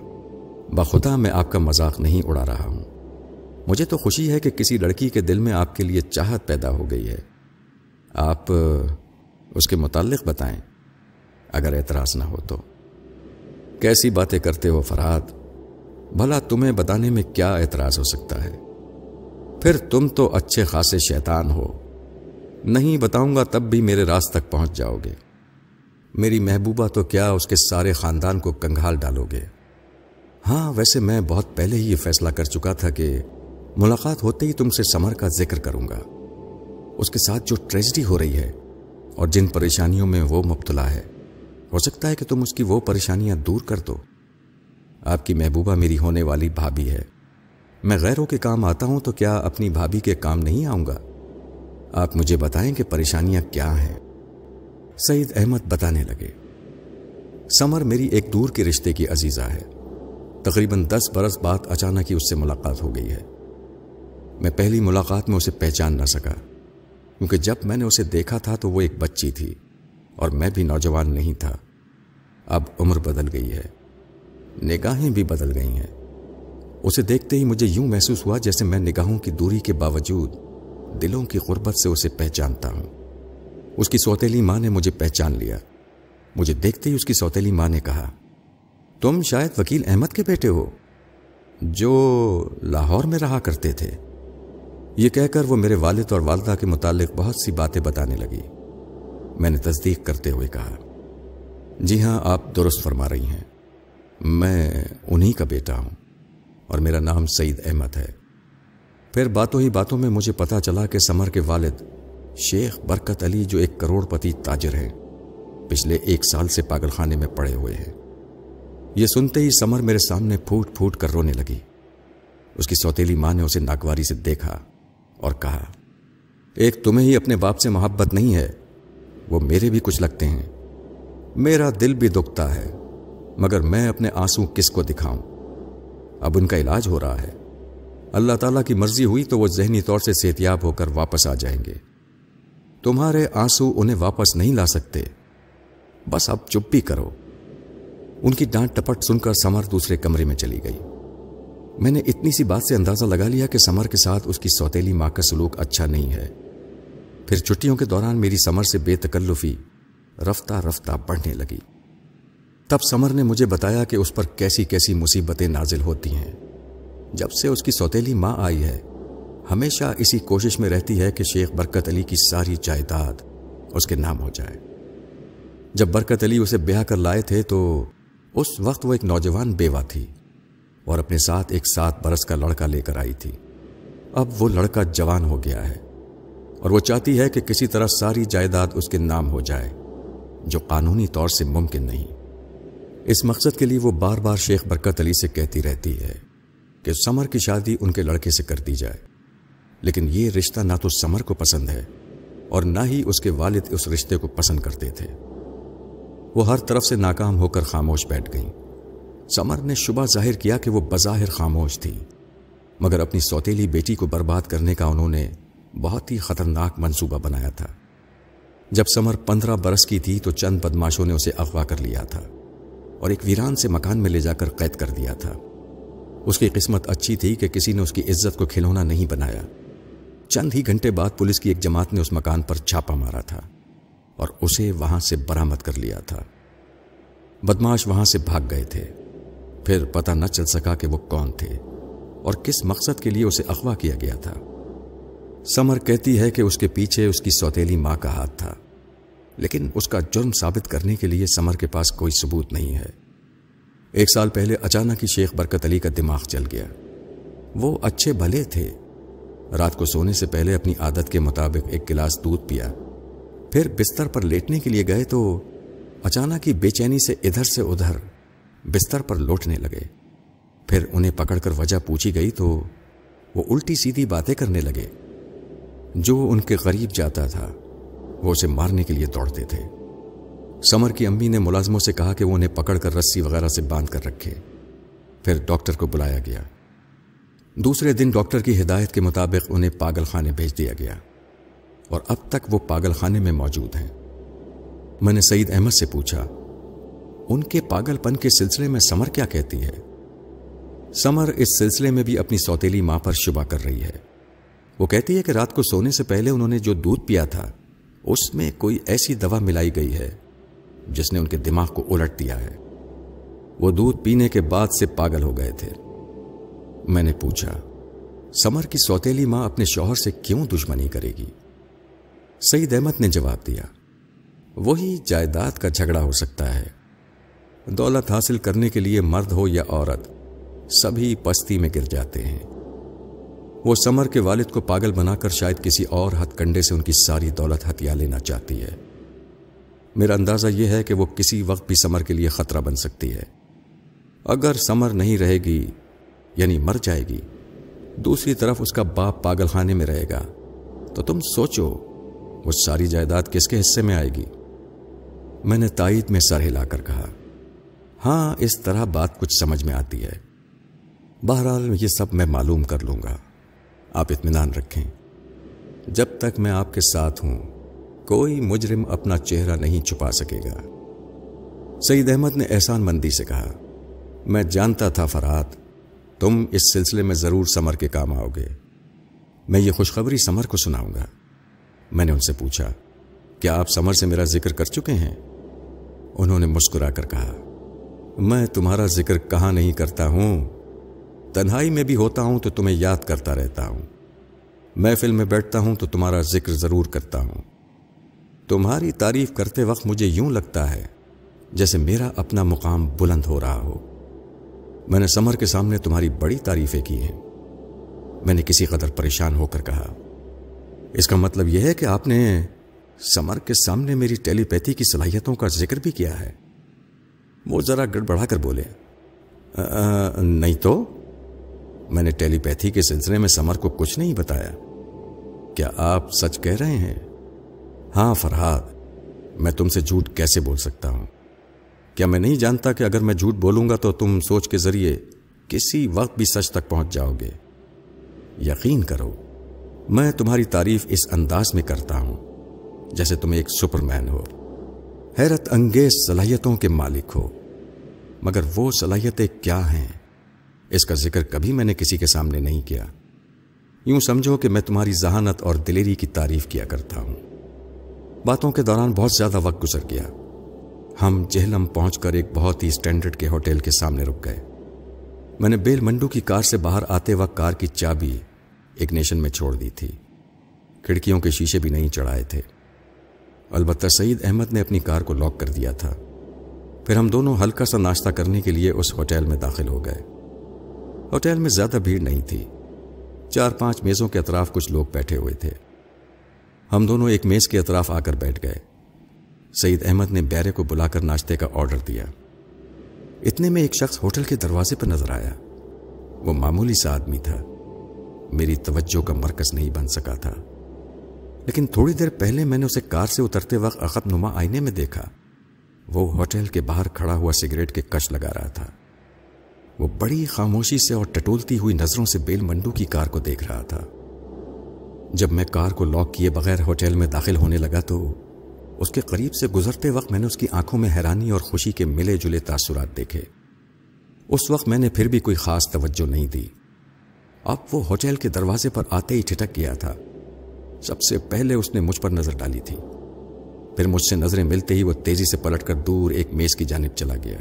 بخدا میں آپ کا مذاق نہیں اڑا رہا ہوں۔ مجھے تو خوشی ہے کہ کسی لڑکی کے دل میں آپ کے لیے چاہت پیدا ہو گئی ہے۔ آپ اس کے متعلق بتائیں، اگر اعتراض نہ ہو تو۔ کیسی باتیں کرتے ہو فراد بھلا تمہیں بتانے میں کیا اعتراض ہو سکتا ہے؟ پھر تم تو اچھے خاصے شیطان ہو۔ نہیں بتاؤں گا تب بھی میرے راز تک پہنچ جاؤ گے۔ میری محبوبہ تو کیا اس کے سارے خاندان کو کنگھال ڈالو گے؟ ہاں ویسے میں بہت پہلے ہی یہ فیصلہ کر چکا تھا کہ ملاقات ہوتے ہی تم سے سمر کا ذکر کروں گا۔ اس کے ساتھ جو ٹریجڈی ہو رہی ہے اور جن پریشانیوں میں وہ مبتلا ہے، ہو سکتا ہے کہ تم اس کی وہ پریشانیاں دور کر دو۔ آپ کی محبوبہ میری ہونے والی بھابھی ہے۔ میں غیروں کے کام آتا ہوں تو کیا اپنی بھابھی کے کام نہیں آؤں گا؟ آپ مجھے بتائیں کہ پریشانیاں کیا ہیں۔ سعید احمد بتانے لگے۔ سمر میری ایک دور کے رشتے کی عزیزہ ہے۔ تقریباً دس برس بعد اچانک ہی اس سے ملاقات ہو گئی ہے۔ میں پہلی ملاقات میں اسے پہچان نہ سکا، کیونکہ جب میں نے اسے دیکھا تھا تو وہ ایک بچی تھی اور میں بھی نوجوان نہیں تھا۔ اب عمر بدل گئی ہے، نگاہیں بھی بدل گئی ہیں۔ اسے دیکھتے ہی مجھے یوں محسوس ہوا جیسے میں نگاہوں کی دوری کے باوجود دلوں کی غربت سے اسے پہچانتا ہوں۔ اس کی سوتیلی ماں نے مجھے پہچان لیا۔ مجھے دیکھتے ہی اس کی سوتیلی ماں نے کہا، تم شاید وکیل احمد کے بیٹے ہو، جو لاہور میں رہا کرتے تھے۔ یہ کہہ کر وہ میرے والد اور والدہ کے متعلق بہت سی باتیں بتانے لگی۔ میں نے تصدیق کرتے ہوئے کہا جی ہاں آپ درست فرما رہی ہیں۔ میں انہی کا بیٹا ہوں اور میرا نام سعید احمد ہے۔ پھر باتوں ہی باتوں میں مجھے پتا چلا کہ سمر کے والد شیخ برکت علی جو ایک کروڑ پتی تاجر ہیں، پچھلے ایک سال سے پاگل خانے میں پڑے ہوئے ہیں۔ یہ سنتے ہی سمر میرے سامنے پھوٹ پھوٹ کر رونے لگی۔ اس کی سوتیلی ماں نے اسے ناگواری سے دیکھا۔ اور کہا، ایک تمہیں ہی اپنے باپ سے محبت نہیں ہے، وہ میرے بھی کچھ لگتے ہیں۔ میرا دل بھی دکھتا ہے، مگر میں اپنے آنسو کس کو دکھاؤں؟ اب ان کا علاج ہو رہا ہے۔ اللہ تعالیٰ کی مرضی ہوئی تو وہ ذہنی طور سے صحتیاب ہو کر واپس آ جائیں گے۔ تمہارے آنسو انہیں واپس نہیں لا سکتے۔ بس اب چپ بھی کرو۔ ان کی ڈانٹ ٹپٹ سن کر سمر دوسرے کمرے میں چلی گئی۔ میں نے اتنی سی بات سے اندازہ لگا لیا کہ سمر کے ساتھ اس کی سوتیلی ماں کا سلوک اچھا نہیں ہے۔ پھر چھٹیوں کے دوران میری سمر سے بے تکلفی رفتہ رفتہ بڑھنے لگی۔ تب سمر نے مجھے بتایا کہ اس پر کیسی کیسی مصیبتیں نازل ہوتی ہیں۔ جب سے اس کی سوتیلی ماں آئی ہے، ہمیشہ اسی کوشش میں رہتی ہے کہ شیخ برکت علی کی ساری جائیداد اس کے نام ہو جائے۔ جب برکت علی اسے بیاہ کر لائے تھے تو اس وقت وہ ایک نوجوان بیوہ تھی۔ اور اپنے ساتھ ایک سات برس کا لڑکا لے کر آئی تھی۔ اب وہ لڑکا جوان ہو گیا ہے اور وہ چاہتی ہے کہ کسی طرح ساری جائیداد اس کے نام ہو جائے، جو قانونی طور سے ممکن نہیں۔ اس مقصد کے لیے وہ بار بار شیخ برکت علی سے کہتی رہتی ہے کہ سمر کی شادی ان کے لڑکے سے کر دی جائے، لیکن یہ رشتہ نہ تو سمر کو پسند ہے اور نہ ہی اس کے والد اس رشتے کو پسند کرتے تھے۔ وہ ہر طرف سے ناکام ہو کر خاموش بیٹھ گئیں۔ سمر نے شبہ ظاہر کیا کہ وہ بظاہر خاموش تھی، مگر اپنی سوتیلی بیٹی کو برباد کرنے کا انہوں نے بہت ہی خطرناک منصوبہ بنایا تھا۔ جب سمر پندرہ برس کی تھی تو چند بدماشوں نے اسے اغوا کر لیا تھا اور ایک ویران سے مکان میں لے جا کر قید کر دیا تھا۔ اس کی قسمت اچھی تھی کہ کسی نے اس کی عزت کو کھلونا نہیں بنایا۔ چند ہی گھنٹے بعد پولیس کی ایک جماعت نے اس مکان پر چھاپا مارا تھا اور اسے وہاں سے برامد کر لیا تھا۔ بدماش وہاں سے بھاگ گئے تھے۔ پھر پتہ نہ چل سکا کہ وہ کون تھے اور کس مقصد کے لیے اسے اغوا کیا گیا تھا۔ سمر کہتی ہے کہ اس کے پیچھے اس کی سوتیلی ماں کا ہاتھ تھا، لیکن اس کا جرم ثابت کرنے کے لیے سمر کے پاس کوئی ثبوت نہیں ہے۔ ایک سال پہلے اچانک ہی شیخ برکت علی کا دماغ چل گیا۔ وہ اچھے بھلے تھے۔ رات کو سونے سے پہلے اپنی عادت کے مطابق ایک گلاس دودھ پیا۔ پھر بستر پر لیٹنے کے لیے گئے تو اچانک ہی بے چینی سے ادھر سے ادھر۔ بستر پر لوٹنے لگے۔ پھر انہیں پکڑ کر وجہ پوچھی گئی تو وہ الٹی سیدھی باتیں کرنے لگے۔ جو ان کے قریب جاتا تھا، وہ اسے مارنے کے لیے دوڑتے تھے۔ سمر کی امی نے ملازموں سے کہا کہ وہ انہیں پکڑ کر رسی وغیرہ سے باندھ کر رکھے۔ پھر ڈاکٹر کو بلایا گیا۔ دوسرے دن ڈاکٹر کی ہدایت کے مطابق انہیں پاگل خانے بھیج دیا گیا۔ اور اب تک وہ پاگل خانے میں موجود ہیں۔ میں نے سعید احمد سے پوچھا ان کے پاگل پن کے سلسلے میں سمر کیا کہتی ہے؟ سمر اس سلسلے میں بھی اپنی سوتیلی ماں پر شبہ کر رہی ہے۔ وہ کہتی ہے کہ رات کو سونے سے پہلے انہوں نے جو دودھ پیا تھا، اس میں کوئی ایسی دوا ملائی گئی ہے جس نے ان کے دماغ کو الٹ دیا ہے۔ وہ دودھ پینے کے بعد سے پاگل ہو گئے تھے۔ میں نے پوچھا، سمر کی سوتیلی ماں اپنے شوہر سے کیوں دشمنی کرے گی؟ سعید احمد نے جواب دیا، وہی جائیداد کا جھگڑا ہو سکتا ہے۔ دولت حاصل کرنے کے لیے مرد ہو یا عورت، سبھی پستی میں گر جاتے ہیں۔ وہ سمر کے والد کو پاگل بنا کر شاید کسی اور ہتھ کنڈے سے ان کی ساری دولت ہتھیا لینا چاہتی ہے۔ میرا اندازہ یہ ہے کہ وہ کسی وقت بھی سمر کے لیے خطرہ بن سکتی ہے۔ اگر سمر نہیں رہے گی یعنی مر جائے گی، دوسری طرف اس کا باپ پاگل خانے میں رہے گا۔ تو تم سوچو، وہ ساری جائیداد کس کے حصے میں آئے گی؟ میں نے تائید میں سر ہلا کر کہا۔ ہاں اس طرح بات کچھ سمجھ میں آتی ہے۔ بہرحال یہ سب میں معلوم کر لوں گا۔ آپ اطمینان رکھیں۔ جب تک میں آپ کے ساتھ ہوں، کوئی مجرم اپنا چہرہ نہیں چھپا سکے گا۔ سعید احمد نے احسان مندی سے کہا، میں جانتا تھا فرات، تم اس سلسلے میں ضرور سمر کے کام آؤ گے۔ میں یہ خوشخبری سمر کو سناؤں گا۔ میں نے ان سے پوچھا، کیا آپ سمر سے میرا ذکر کر چکے ہیں؟ انہوں نے مسکرا کر کہا میں تمہارا ذکر کہاں نہیں کرتا ہوں؟ تنہائی میں بھی ہوتا ہوں تو تمہیں یاد کرتا رہتا ہوں۔ محفل میں بیٹھتا ہوں تو تمہارا ذکر ضرور کرتا ہوں۔ تمہاری تعریف کرتے وقت مجھے یوں لگتا ہے جیسے میرا اپنا مقام بلند ہو رہا ہو۔ میں نے سمر کے سامنے تمہاری بڑی تعریفیں کی ہیں۔ میں نے کسی قدر پریشان ہو کر کہا۔ اس کا مطلب یہ ہے کہ آپ نے سمر کے سامنے میری ٹیلی پیتھی کی صلاحیتوں کا ذکر بھی کیا ہے۔ وہ ذرا گڑبڑا کر بولے نہیں تو؟ میں نے ٹیلی پیتھی کے سلسلے میں سمر کو کچھ نہیں بتایا۔ کیا آپ سچ کہہ رہے ہیں؟ ہاں فرحاد، میں تم سے جھوٹ کیسے بول سکتا ہوں؟ کیا میں نہیں جانتا کہ اگر میں جھوٹ بولوں گا تو تم سوچ کے ذریعے کسی وقت بھی سچ تک پہنچ جاؤ گے۔ یقین کرو، میں تمہاری تعریف اس انداز میں کرتا ہوں جیسے تم ایک سپر مین ہو۔ حیرت انگیز صلاحیتوں کے مالک ہو۔ مگر وہ صلاحیتیں کیا ہیں؟ اس کا ذکر کبھی میں نے کسی کے سامنے نہیں کیا۔ یوں سمجھو کہ میں تمہاری ذہانت اور دلیری کی تعریف کیا کرتا ہوں۔ باتوں کے دوران بہت زیادہ وقت گزر گیا۔ ہم جہلم پہنچ کر ایک بہت ہی اسٹینڈرڈ کے ہوٹل کے سامنے رک گئے۔ میں نے بیل منڈو کی کار سے باہر آتے وقت کار کی چابی اگنیشن میں چھوڑ دی تھی۔ کھڑکیوں کے شیشے بھی نہیں چڑھائے تھے۔ البتہ سعید احمد نے اپنی کار کو لاک کر دیا تھا۔ پھر ہم دونوں ہلکا سا ناشتہ کرنے کے لیے اس ہوٹل میں داخل ہو گئے۔ ہوٹل میں زیادہ بھیڑ نہیں تھی۔ چار پانچ میزوں کے اطراف کچھ لوگ بیٹھے ہوئے تھے۔ ہم دونوں ایک میز کے اطراف آ کر بیٹھ گئے۔ سعید احمد نے بیرے کو بلا کر ناشتے کا آرڈر دیا۔ اتنے میں ایک شخص ہوٹل کے دروازے پر نظر آیا۔ وہ معمولی سا آدمی تھا۔ میری توجہ کا مرکز نہیں بن سکا تھا۔ لیکن تھوڑی دیر پہلے میں نے اسے کار سے اترتے وقت عقب نما آئینے میں دیکھا۔ وہ ہوٹل کے باہر کھڑا ہوا سگریٹ کے کش لگا رہا تھا۔ وہ بڑی خاموشی سے اور ٹٹولتی ہوئی نظروں سے بیل منڈو کی کار کو دیکھ رہا تھا۔ جب میں کار کو لاک کیے بغیر ہوٹل میں داخل ہونے لگا تو اس کے قریب سے گزرتے وقت میں نے اس کی آنکھوں میں حیرانی اور خوشی کے ملے جلے تاثرات دیکھے۔ اس وقت میں نے پھر بھی کوئی خاص توجہ نہیں دی۔ اب وہ ہوٹل کے دروازے پر آتے ہی ٹھٹک گیا تھا۔ سب سے پہلے اس نے مجھ پر نظر ڈالی تھی۔ پھر مجھ سے نظریں ملتے ہی وہ تیزی سے پلٹ کر دور ایک میز کی جانب چلا گیا۔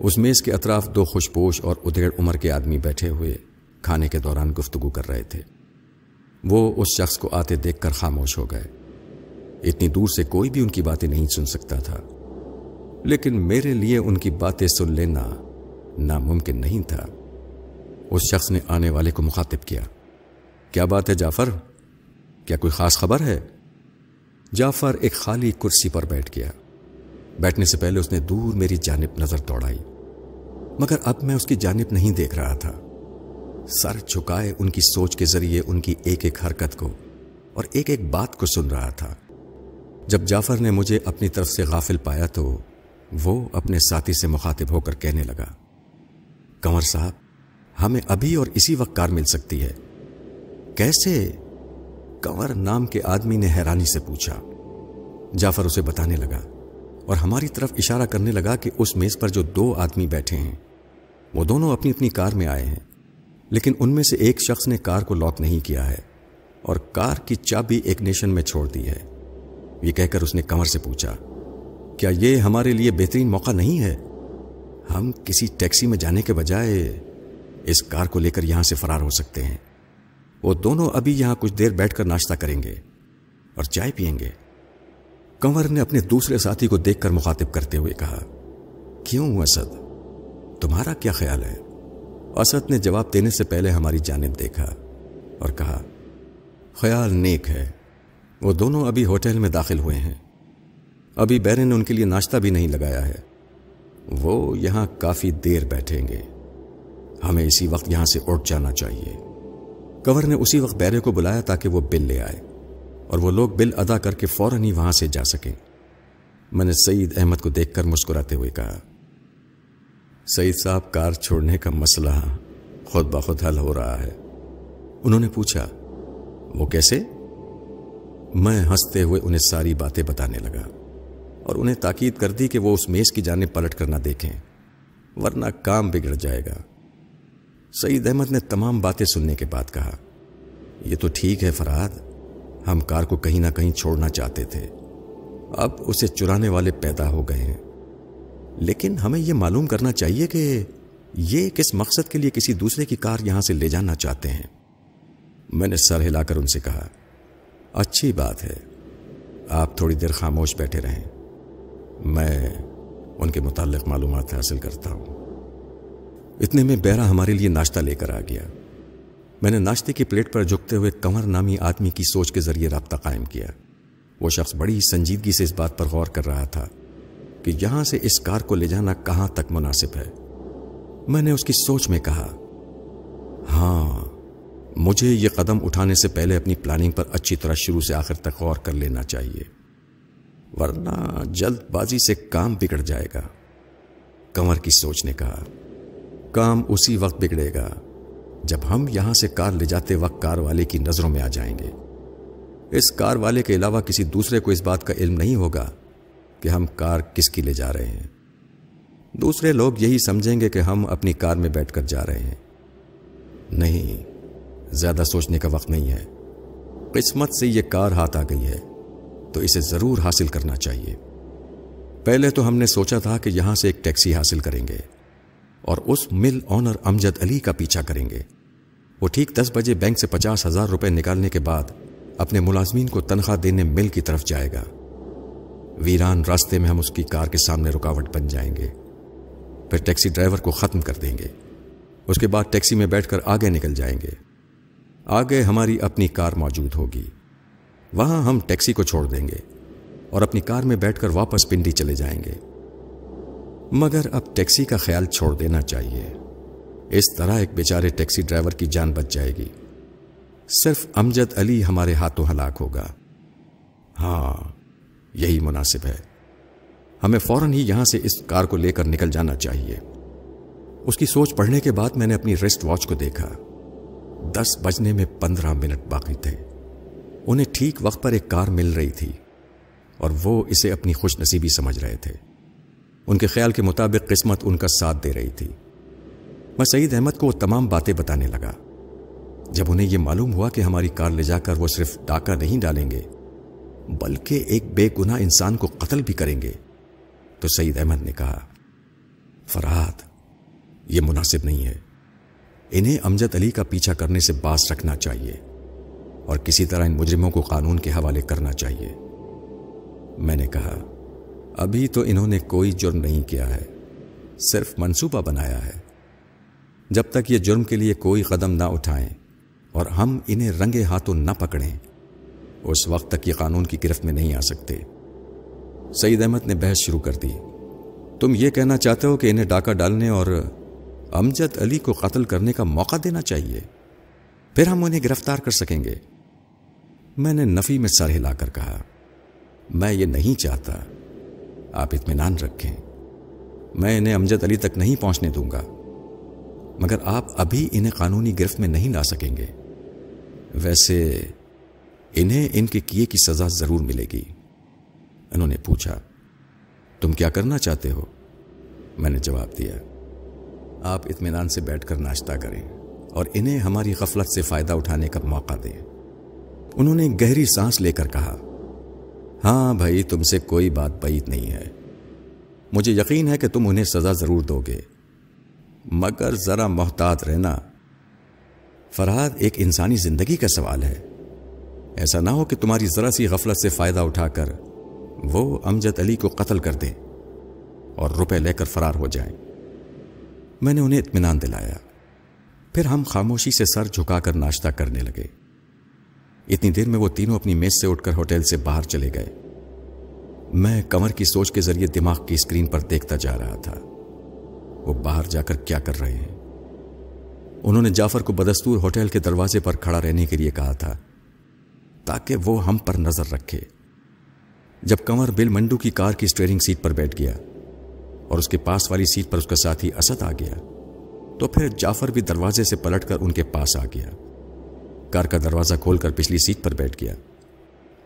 اس میز کے اطراف دو خوشپوش اور ادھیڑ عمر کے آدمی بیٹھے ہوئے کھانے کے دوران گفتگو کر رہے تھے۔ وہ اس شخص کو آتے دیکھ کر خاموش ہو گئے۔ اتنی دور سے کوئی بھی ان کی باتیں نہیں سن سکتا تھا۔ لیکن میرے لیے ان کی باتیں سن لینا ناممکن نہیں تھا۔ اس شخص نے آنے والے کو مخاطب کیا۔ کیا بات ہے جعفر؟ کیا کوئی خاص خبر ہے؟ جعفر ایک خالی کرسی پر بیٹھ گیا۔ بیٹھنے سے پہلے اس نے دور میری جانب نظر دوڑائی، مگر اب میں اس کی جانب نہیں دیکھ رہا تھا۔ سر چھکائے ان کی سوچ کے ذریعے ان کی ایک ایک حرکت کو اور ایک ایک بات کو سن رہا تھا۔ جب جعفر نے مجھے اپنی طرف سے غافل پایا تو وہ اپنے ساتھی سے مخاطب ہو کر کہنے لگا کنور صاحب، ہمیں ابھی اور اسی وقت کار مل سکتی ہے۔ کیسے؟ کنور نام کے آدمی نے حیرانی سے پوچھا۔ جعفر اسے بتانے لگا اور ہماری طرف اشارہ کرنے لگا کہ اس میز پر جو دو آدمی بیٹھے ہیں، وہ دونوں اپنی اپنی کار میں آئے ہیں۔ لیکن ان میں سے ایک شخص نے کار کو لاک نہیں کیا ہے اور کار کی چابی ایک نیشن میں چھوڑ دی ہے۔ یہ کہہ کر اس نے کمر سے پوچھا، کیا یہ ہمارے لیے بہترین موقع نہیں ہے؟ ہم کسی ٹیکسی میں جانے کے بجائے اس کار کو لے کر یہاں سے فرار ہو سکتے ہیں۔ وہ دونوں ابھی یہاں کچھ دیر بیٹھ کر ناشتہ کریں گے اور چائے پئیں گے۔ کنور نے اپنے دوسرے ساتھی کو دیکھ کر مخاطب کرتے ہوئے کہا، کیوں اسد؟ تمہارا کیا خیال ہے؟ اسد نے جواب دینے سے پہلے ہماری جانب دیکھا اور کہا، خیال نیک ہے۔ وہ دونوں ابھی ہوٹل میں داخل ہوئے ہیں۔ ابھی بیرن نے ان کے لیے ناشتہ بھی نہیں لگایا ہے۔ وہ یہاں کافی دیر بیٹھیں گے۔ ہمیں اسی وقت یہاں سے اٹھ جانا چاہیے۔ کور نے اسی وقت بیرے کو بلایا تاکہ وہ بل لے آئے اور وہ لوگ بل ادا کر کے فوراً ہی وہاں سے جا سکیں میں نے سعید احمد کو دیکھ کر مسکراتے ہوئے کہا، سعید صاحب، کار چھوڑنے کا مسئلہ خود بخود حل ہو رہا ہے۔ انہوں نے پوچھا، وہ کیسے؟ میں ہنستے ہوئے انہیں ساری باتیں بتانے لگا اور انہیں تاکید کر دی کہ وہ اس میز کی جانب پلٹ کر نہ دیکھیں، ورنہ کام بگڑ جائے گا۔ سعید احمد نے تمام باتیں سننے کے بعد کہا، یہ تو ٹھیک ہے فراد ہم کار کو کہیں نہ کہیں چھوڑنا چاہتے تھے۔ اب اسے چرانے والے پیدا ہو گئے ہیں۔ لیکن ہمیں یہ معلوم کرنا چاہیے کہ یہ کس مقصد کے لیے کسی دوسرے کی کار یہاں سے لے جانا چاہتے ہیں۔ میں نے سر ہلا کر ان سے کہا، اچھی بات ہے، آپ تھوڑی دیر خاموش بیٹھے رہیں۔ میں ان کے متعلق معلومات حاصل کرتا ہوں۔ اتنے میں بیرا ہمارے لیے ناشتہ لے کر آ گیا۔ میں نے ناشتے کی پلیٹ پر جھکتے ہوئے کنور نامی آدمی کی سوچ کے ذریعے رابطہ قائم کیا۔ وہ شخص بڑی سنجیدگی سے اس بات پر غور کر رہا تھا کہ یہاں سے اس کار کو لے جانا کہاں تک مناسب ہے۔ میں نے اس کی سوچ میں کہا ہاں مجھے یہ قدم اٹھانے سے پہلے اپنی پلاننگ پر اچھی طرح شروع سے آخر تک غور کر لینا چاہیے، ورنہ جلد بازی سے کام بگڑ جائے گا۔ کنور کی سوچ نے کہا کام اسی وقت بگڑے گا جب ہم یہاں سے کار لے جاتے وقت کار والے کی نظروں میں آ جائیں گے۔ اس کار والے کے علاوہ کسی دوسرے کو اس بات کا علم نہیں ہوگا کہ ہم کار کس کی لے جا رہے ہیں۔ دوسرے لوگ یہی سمجھیں گے کہ ہم اپنی کار میں بیٹھ کر جا رہے ہیں۔ نہیں، زیادہ سوچنے کا وقت نہیں ہے۔ قسمت سے یہ کار ہاتھ آ گئی ہے، تو اسے ضرور حاصل کرنا چاہیے۔ پہلے تو ہم نے سوچا تھا کہ یہاں سے ایک ٹیکسی حاصل کریں گے۔ اور اس مل آنر امجد علی کا پیچھا کریں گے۔ وہ ٹھیک دس بجے بینک سے پچاس ہزار روپے نکالنے کے بعد اپنے ملازمین کو تنخواہ دینے مل کی طرف جائے گا۔ ویران راستے میں ہم اس کی کار کے سامنے رکاوٹ بن جائیں گے۔ پھر ٹیکسی ڈرائیور کو ختم کر دیں گے۔ اس کے بعد ٹیکسی میں بیٹھ کر آگے نکل جائیں گے۔ آگے ہماری اپنی کار موجود ہوگی۔ وہاں ہم ٹیکسی کو چھوڑ دیں گے اور اپنی کار میں بیٹھ کر واپس پنڈی چلے جائیں گے۔ مگر اب ٹیکسی کا خیال چھوڑ دینا چاہیے۔ اس طرح ایک بیچارے ٹیکسی ڈرائیور کی جان بچ جائے گی۔ صرف امجد علی ہمارے ہاتھوں ہلاک ہوگا۔ ہاں یہی مناسب ہے۔ ہمیں فوراً ہی یہاں سے اس کار کو لے کر نکل جانا چاہیے۔ اس کی سوچ پڑھنے کے بعد میں نے اپنی ریسٹ واچ کو دیکھا۔ دس بجنے میں پندرہ منٹ باقی تھے۔ انہیں ٹھیک وقت پر ایک کار مل رہی تھی اور وہ اسے اپنی خوش نصیبی سمجھ رہے تھے۔ ان کے خیال کے مطابق قسمت ان کا ساتھ دے رہی تھی۔ میں سعید احمد کو وہ تمام باتیں بتانے لگا۔ جب انہیں یہ معلوم ہوا کہ ہماری کار لے جا کر وہ صرف ڈاکہ نہیں ڈالیں گے، بلکہ ایک بے گناہ انسان کو قتل بھی کریں گے، تو سعید احمد نے کہا فرحت یہ مناسب نہیں ہے۔ انہیں امجد علی کا پیچھا کرنے سے باس رکھنا چاہیے اور کسی طرح ان مجرموں کو قانون کے حوالے کرنا چاہیے۔ میں نے کہا ابھی تو انہوں نے کوئی جرم نہیں کیا ہے، صرف منصوبہ بنایا ہے۔ جب تک یہ جرم کے لیے کوئی قدم نہ اٹھائیں اور ہم انہیں رنگے ہاتھوں نہ پکڑیں، اس وقت تک یہ قانون کی گرفت میں نہیں آ سکتے۔ سعید احمد نے بحث شروع کر دی۔ تم یہ کہنا چاہتے ہو کہ انہیں ڈاکہ ڈالنے اور امجد علی کو قتل کرنے کا موقع دینا چاہیے؟ پھر ہم انہیں گرفتار کر سکیں گے۔ میں نے نفی میں سر ہلا کر کہا، میں یہ نہیں چاہتا۔ آپ اطمینان رکھیں۔ میں انہیں امجد علی تک نہیں پہنچنے دوں گا۔ مگر آپ ابھی انہیں قانونی گرفت میں نہیں لا سکیں گے۔ ویسے انہیں ان کے کیے کی سزا ضرور ملے گی۔ انہوں نے پوچھا، تم کیا کرنا چاہتے ہو؟ میں نے جواب دیا، آپ اطمینان سے بیٹھ کر ناشتہ کریں اور انہیں ہماری غفلت سے فائدہ اٹھانے کا موقع دیں۔ انہوں نے گہری سانس لے کر کہا ہاں بھائی، تم سے کوئی بات بعید نہیں ہے۔ مجھے یقین ہے کہ تم انہیں سزا ضرور دو گے۔ مگر ذرا محتاط رہنا۔ فرحاد ایک انسانی زندگی کا سوال ہے۔ ایسا نہ ہو کہ تمہاری ذرا سی غفلت سے فائدہ اٹھا کر وہ امجد علی کو قتل کر دے اور روپے لے کر فرار ہو جائیں۔ میں نے انہیں اطمینان دلایا۔ پھر ہم خاموشی سے سر جھکا کر ناشتہ کرنے لگے۔ اتنی دیر میں وہ تینوں اپنی میز سے اٹھ کر ہوٹل سے باہر چلے گئے۔ میں کمر کی سوچ کے ذریعے دماغ کی اسکرین پر دیکھتا جا رہا تھا۔ وہ باہر جا کر کیا کر رہے ہیں؟ انہوں نے جعفر کو بدستور ہوٹل کے دروازے پر کھڑا رہنے کے لیے کہا تھا، تاکہ وہ ہم پر نظر رکھے۔ جب کنور بل منڈو کی کار کی اسٹیئرنگ سیٹ پر بیٹھ گیا اور اس کے پاس والی سیٹ پر اس کا ساتھی اسد آ گیا، تو پھر جعفر بھی دروازے سے پلٹ کر ان کے پاس آ گیا۔ کار کا دروازہ کھول کر پچھلی سیٹ پر بیٹھ گیا۔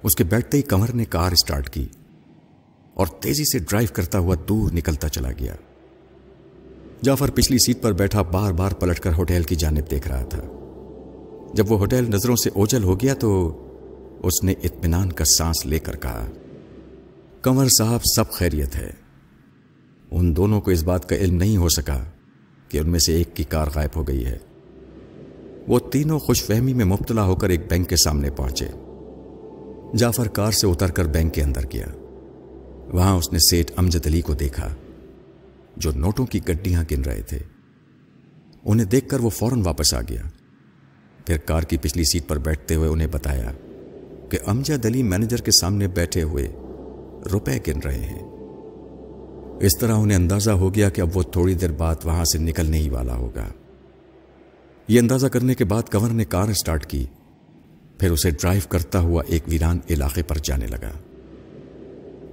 اس کے بیٹھتے ہی کمر نے کار اسٹارٹ کی اور تیزی سے ڈرائیو کرتا ہوا دور نکلتا چلا گیا۔ جعفر پچھلی سیٹ پر بیٹھا بار بار پلٹ کر ہوٹل کی جانب دیکھ رہا تھا۔ جب وہ ہوٹل نظروں سے اوجل ہو گیا تو اس نے اطمینان کا سانس لے کر کہا کنور صاحب، سب خیریت ہے۔ ان دونوں کو اس بات کا علم نہیں ہو سکا کہ ان میں سے ایک کی کار غائب ہو گئی ہے۔ وہ تینوں خوش فہمی میں مبتلا ہو کر ایک بینک کے سامنے پہنچے۔ جعفر کار سے اتر کر بینک کے اندر گیا۔ وہاں اس نے سیٹ امجد علی کو دیکھا، جو نوٹوں کی گڈیاں گن رہے تھے۔ انہیں دیکھ کر وہ فوراً واپس آ گیا۔ پھر کار کی پچھلی سیٹ پر بیٹھتے ہوئے انہیں بتایا کہ امجد علی مینیجر کے سامنے بیٹھے ہوئے روپے گن رہے ہیں۔ اس طرح انہیں اندازہ ہو گیا کہ اب وہ تھوڑی دیر بعد وہاں سے نکلنے ہی والا ہوگا۔ یہ اندازہ کرنے کے بعد کنور نے کار اسٹارٹ کی۔ پھر اسے ڈرائیو کرتا ہوا ایک ویران علاقے پر جانے لگا۔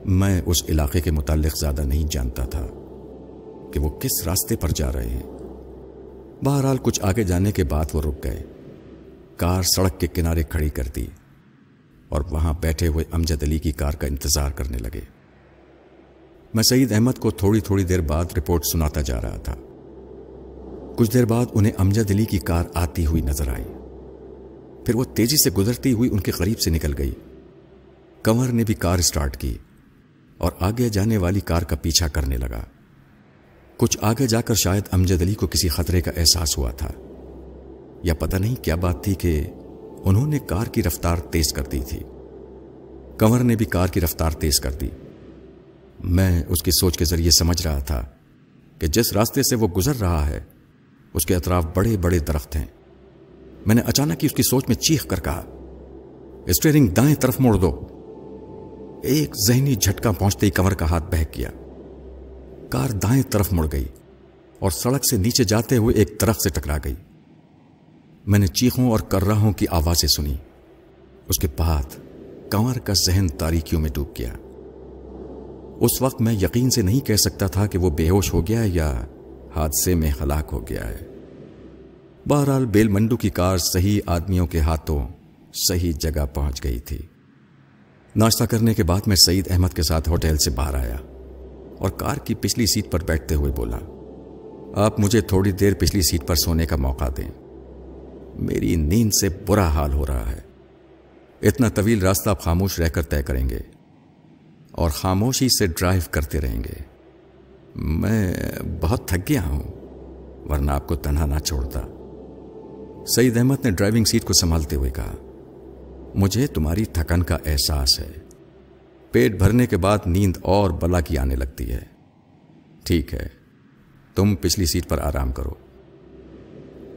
میں اس علاقے کے متعلق زیادہ نہیں جانتا تھا کہ وہ کس راستے پر جا رہے ہیں۔ بہرحال کچھ آگے جانے کے بعد وہ رک گئے۔ کار سڑک کے کنارے کھڑی کر دی اور وہاں بیٹھے ہوئے امجد علی کی کار کا انتظار کرنے لگے۔ میں سعید احمد کو تھوڑی تھوڑی دیر بعد رپورٹ سناتا جا رہا تھا۔ کچھ دیر بعد انہیں امجد علی کی کار آتی ہوئی نظر آئی۔ پھر وہ تیزی سے گزرتی ہوئی ان کے قریب سے نکل گئی۔ کنور نے بھی کار اسٹارٹ کی اور آگے جانے والی کار کا پیچھا کرنے لگا۔ کچھ آگے جا کر شاید امجد علی کو کسی خطرے کا احساس ہوا تھا۔ یا پتہ نہیں کیا بات تھی کہ انہوں نے کار کی رفتار تیز کر دی تھی۔ کنور نے بھی کار کی رفتار تیز کر دی۔ میں اس کی سوچ کے ذریعے سمجھ رہا تھا کہ جس راستے سے وہ گزر رہا ہے اس کے اطراف بڑے بڑے درخت ہیں۔ میں نے اچانک ہی اس کی سوچ میں چیخ کر کہا، اسٹیئرنگ دائیں طرف موڑ دو۔ ایک ذہنی جھٹکا پہنچتے ہی کمر کا ہاتھ بہک گیا۔ کار دائیں طرف مڑ گئی اور سڑک سے نیچے جاتے ہوئے ایک درخت سے ٹکرا گئی۔ میں نے چیخوں اور کرراہوں کی آوازیں سنی۔ اس کے بعد کنور کا ذہن تاریکیوں میں ڈوب گیا۔ اس وقت میں یقین سے نہیں کہہ سکتا تھا کہ وہ بے ہوش ہو گیا یا حادثے میں ہلاک ہو گیا ہے۔ بہرحال بیل منڈو کی کار صحیح آدمیوں کے ہاتھوں صحیح جگہ پہنچ گئی تھی۔ ناشتہ کرنے کے بعد میں سعید احمد کے ساتھ ہوٹل سے باہر آیا اور کار کی پچھلی سیٹ پر بیٹھتے ہوئے بولا، آپ مجھے تھوڑی دیر پچھلی سیٹ پر سونے کا موقع دیں۔ میری نیند سے برا حال ہو رہا ہے۔ اتنا طویل راستہ آپ خاموش رہ کر طے کریں گے اور خاموشی سے ڈرائیو کرتے رہیں گے۔ میں بہت تھک گیا ہوں، ورنہ آپ کو تنہا نہ چھوڑتا۔ سعید احمد نے ڈرائیونگ سیٹ کو سنبھالتے ہوئے کہا، مجھے تمہاری تھکن کا احساس ہے۔ پیٹ بھرنے کے بعد نیند اور بلا کی آنے لگتی ہے۔ ٹھیک ہے، تم پچھلی سیٹ پر آرام کرو۔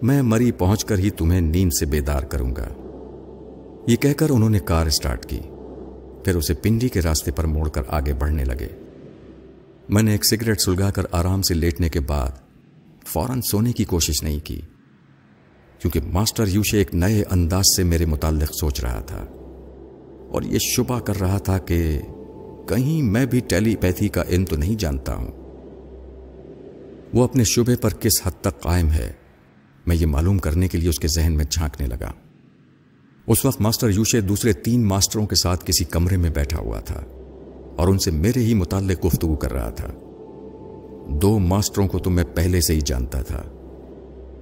میں مری پہنچ کر ہی تمہیں نیند سے بیدار کروں گا۔ یہ کہہ کر انہوں نے کار اسٹارٹ کی۔ پھر اسے پنڈی کے راستے پر موڑ کر آگے بڑھنے لگے۔ میں نے ایک سگریٹ سلگا کر آرام سے لیٹنے کے بعد فوراً سونے کی کوشش نہیں کی، کیونکہ ماسٹر یوشے ایک نئے انداز سے میرے متعلق سوچ رہا تھا۔ اور یہ شبہ کر رہا تھا کہ کہیں میں بھی ٹیلی پیتھی کا علم تو نہیں جانتا ہوں۔ وہ اپنے شبے پر کس حد تک قائم ہے، میں یہ معلوم کرنے کے لیے اس کے ذہن میں جھانکنے لگا۔ اس وقت ماسٹر یوشے دوسرے تین ماسٹروں کے ساتھ کسی کمرے میں بیٹھا ہوا تھا۔ اور ان سے میرے ہی متعلق گفتگو کر رہا تھا۔ دو ماسٹروں کو تو میں پہلے سے ہی جانتا تھا۔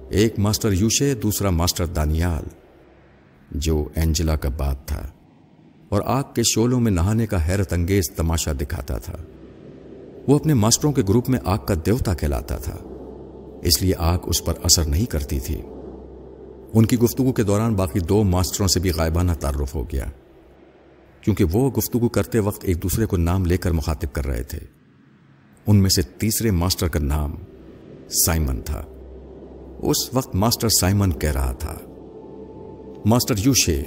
ایک ماسٹر یوشے، دوسرا ماسٹر دانیال، جو اینجلا کا باپ تھا۔ اور آگ کے شولوں میں نہانے کا حیرت انگیز تماشا دکھاتا تھا۔ وہ اپنے ماسٹروں کے گروپ میں آگ کا دیوتا کہلاتا تھا۔ اس لیے آگ اس پر اثر نہیں کرتی تھی۔ ان کی گفتگو کے دوران باقی دو ماسٹروں سے بھی غائبانہ تعارف ہو گیا۔ کیونکہ وہ گفتگو کرتے وقت ایک دوسرے کو نام لے کر مخاطب کر رہے تھے۔ ان میں سے تیسرے ماسٹر کا نام سائمن تھا۔ اس وقت ماسٹر سائمن کہہ رہا تھا، ماسٹر یوشے،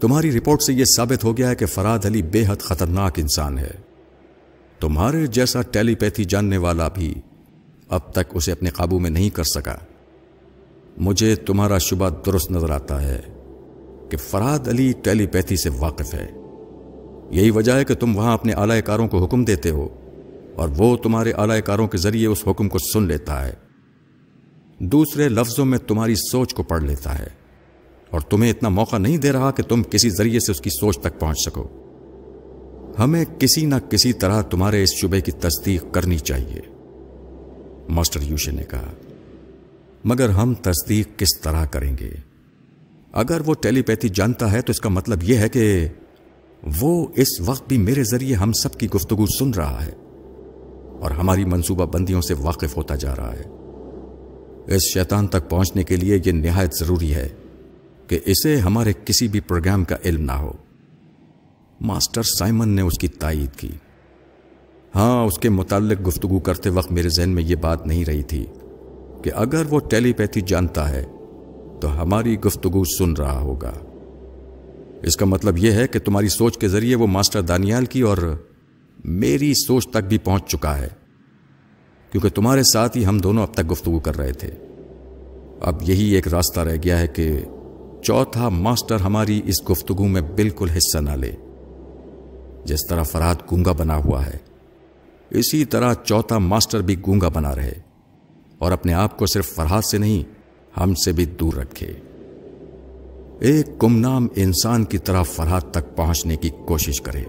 تمہاری رپورٹ سے یہ ثابت ہو گیا ہے کہ فراد علی بے حد خطرناک انسان ہے۔ تمہارے جیسا ٹیلی پیتھی جاننے والا بھی اب تک اسے اپنے قابو میں نہیں کر سکا۔ مجھے تمہارا شبہ درست نظر آتا ہے کہ فراد علی ٹیلی پیتھی سے واقف ہے۔ یہی وجہ ہے کہ تم وہاں اپنے اعلی کاروں کو حکم دیتے ہو اور وہ تمہارے اعلی کاروں کے ذریعے اس حکم کو سن لیتا ہے۔ دوسرے لفظوں میں تمہاری سوچ کو پڑھ لیتا ہے اور تمہیں اتنا موقع نہیں دے رہا کہ تم کسی ذریعے سے اس کی سوچ تک پہنچ سکو۔ ہمیں کسی نہ کسی طرح تمہارے اس شبے کی تصدیق کرنی چاہیے۔ ماسٹر یوشے نے کہا، مگر ہم تصدیق کس طرح کریں گے؟ اگر وہ ٹیلی پیتھی جانتا ہے تو اس کا مطلب یہ ہے کہ وہ اس وقت بھی میرے ذریعے ہم سب کی گفتگو سن رہا ہے اور ہماری منصوبہ بندیوں سے واقف ہوتا جا رہا ہے۔ اس شیطان تک پہنچنے کے لیے یہ نہایت ضروری ہے کہ اسے ہمارے کسی بھی پروگرام کا علم نہ ہو۔ ماسٹر سائمن نے اس کی تائید کی۔ ہاں اس کے متعلق گفتگو کرتے وقت میرے ذہن میں یہ بات نہیں رہی تھی کہ اگر وہ ٹیلی پیتھی جانتا ہے تو ہماری گفتگو سن رہا ہوگا۔ اس کا مطلب یہ ہے کہ تمہاری سوچ کے ذریعے وہ ماسٹر دانیال کی اور میری سوچ تک بھی پہنچ چکا ہے۔ کیونکہ تمہارے ساتھ ہی ہم دونوں اب تک گفتگو کر رہے تھے۔ اب یہی ایک راستہ رہ گیا ہے کہ چوتھا ماسٹر ہماری اس گفتگو میں بالکل حصہ نہ لے۔ جس طرح فراد گونگا بنا ہوا ہے، اسی طرح چوتھا ماسٹر بھی گونگا بنا رہے۔ اور اپنے آپ کو صرف فرحاد سے نہیں، ہم سے بھی دور رکھے۔ ایک گمنام انسان کی طرح فرحت تک پہنچنے کی کوشش کرے۔